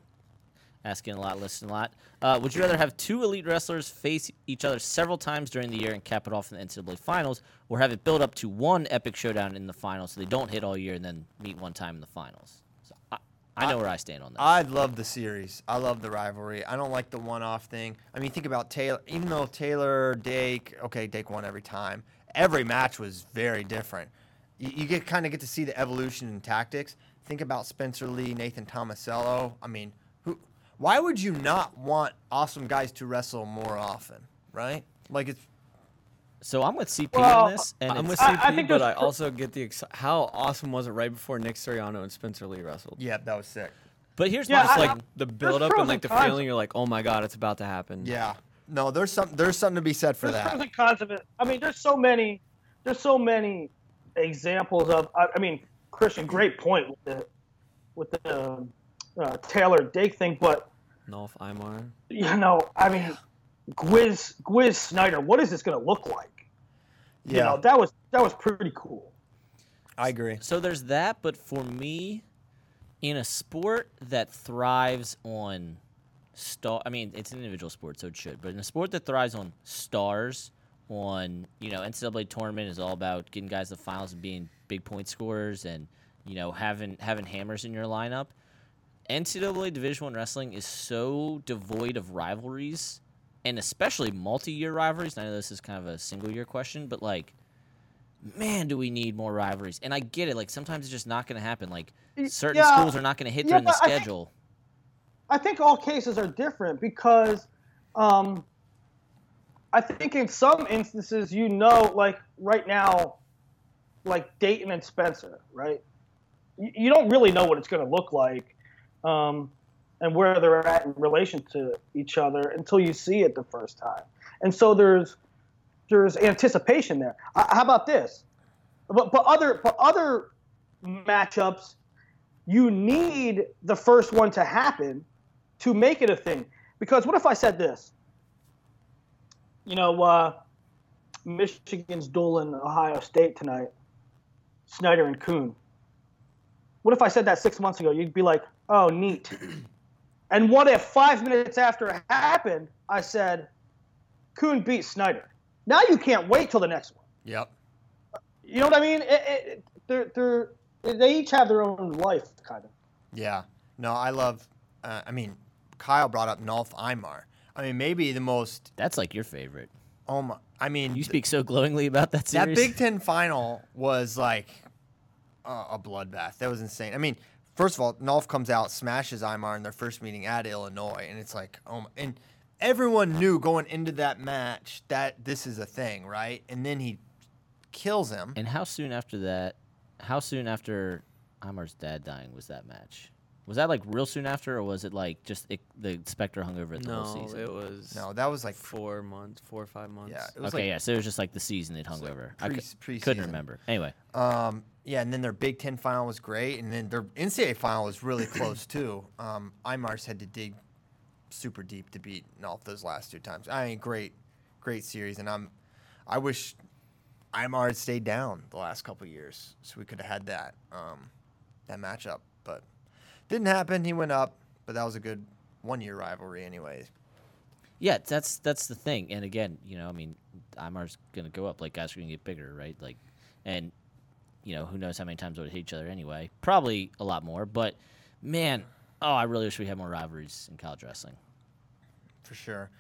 asking a lot, listening a lot. Uh, would you rather have two elite wrestlers face each other several times during the year and cap it off in the NCAA finals, or have it build up to one epic showdown in the finals so they don't hit all year and then meet one time in the finals? So I, I know where I stand on that. I love the series. I love the rivalry. I don't like the one-off thing. I mean, think about Taylor. Even though Taylor, Dake, okay, Dake won every time. Every match was very different. You, you get kind of get to see the evolution in tactics. Think about Spencer Lee, Nathan Tomasello. I mean, who? Why would you not want awesome guys to wrestle more often, right? Like it's so I'm with CP Well, on this, and I'm with CP, I think but I also get the ex- how awesome was it right before Nick Suriano and Spencer Lee wrestled. yeah, that was sick. but here's Yeah, my It's I- like the build up and like the feeling you're like, oh my god, it's about to happen. Yeah. No, there's some there's something to be said for there's that. pros and cons of it. I mean, there's so many, there's so many examples of. I, I mean, Christian, great point with the with the um, uh, Taylor Dake thing, but Nolf Imar. you know, I mean, Gwiz Gwiz Snyder, what is this going to look like? You Yeah, know, that was that was pretty cool. I agree. So there's that, but for me, in a sport that thrives on star, I mean, it's an individual sport, so it should. But in a sport that thrives on stars, on you know, NCAA tournament is all about getting guys to the finals and being big point scorers, and you know, having having hammers in your lineup. NCAA Division One wrestling is so devoid of rivalries, and especially multi-year rivalries. And I know this is kind of a single-year question, but like man, do we need more rivalries? And I get it. Like sometimes it's just not going to happen. Like certain yeah. schools are not going to hit Yeah, during the but I think- schedule. I think all cases are different because um, I think in some instances, you know, like right now, like Daton and Spencer, right? You, you don't really know what it's going to look like um, and where they're at in relation to each other until you see it the first time. And so there's there's anticipation there. Uh, how about this? But but other but other matchups, you need the first one to happen to make it a thing. Because what if I said this? You know, uh, Michigan's dueling Ohio State tonight, Snyder and Coon. What if I said that six months ago? You'd be like, oh, neat. and what if five minutes after it happened, I said, Coon beat Snyder? Now you can't wait till the next one. Yep. You know what I mean? It, it, they're, they're, they each have their own life, kind of. Yeah. No, I love. Uh, I mean, Kyle brought up Nolf Imar. I mean, maybe the most. That's like your favorite. Oh my! I mean, You speak so glowingly about that series. that. Big Ten final was like uh, a bloodbath. That was insane. I mean, first of all, Nolf comes out, smashes Imar in their first meeting at Illinois, and it's like, oh, my, and everyone knew going into that match that this is a thing, right? And then he kills him. and how soon after that? How soon after Imar's dad dying was that match? Was that like real soon after, or was it like just it, the specter hung over it the No, whole season? it was No, that was like four months, four or five months. yeah, it was okay, like yeah. So it was just like the season it hung like over. I pre- cou- pre-season. couldn't remember. Anyway, Um, yeah, and then their Big Ten final was great, and then their NCAA final was really close too. Um, Imars had to dig super deep to beat Nolf those last two times. I mean, great, great series, and I'm, I wish Imar had stayed down the last couple years so we could have had that, um, that matchup, but didn't happen. He went up, but that was a good one-year rivalry, anyways. yeah, that's that's the thing. And again, you know, I mean, Imar's gonna go up. Like guys are gonna get bigger, right? Like, and you know, who knows how many times we would hit each other anyway. Probably a lot more, but man, oh, I really wish we had more rivalries in college wrestling. For sure.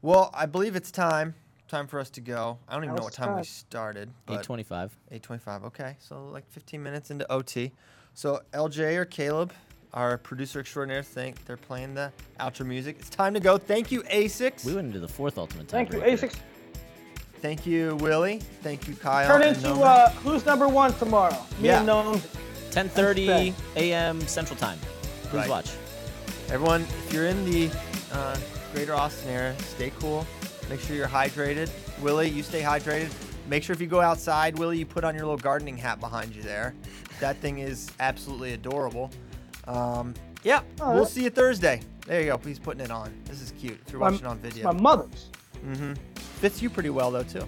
Well, I believe it's time. Time for us to go. I don't even know what time we started. 825. 825. Okay, so like 15 minutes into OT. So LJ or Caleb, our producer extraordinaire, think they're playing the outro music. It's time to go. Thank you, Asics. We went into the fourth ultimate time. Thank you, tiebreaker. Asics. Thank you, Willie. Thank you, Kyle. Turn into uh, who's number one tomorrow? Me Yeah. and Gnomes. 10:30 a.m. Central Time. Please Right. watch. Everyone, if you're in the uh, greater Austin area, stay cool. Make sure you're hydrated. Willie, you stay hydrated. Make sure if you go outside, Willie, you put on your little gardening hat behind you there. That thing is absolutely adorable. Um, yeah, Oh, we'll see you Thursday. There you go. He's putting it on. This is cute. If you're My- watching on it's video, my mother's. Mm-hmm. Fits you pretty well though too.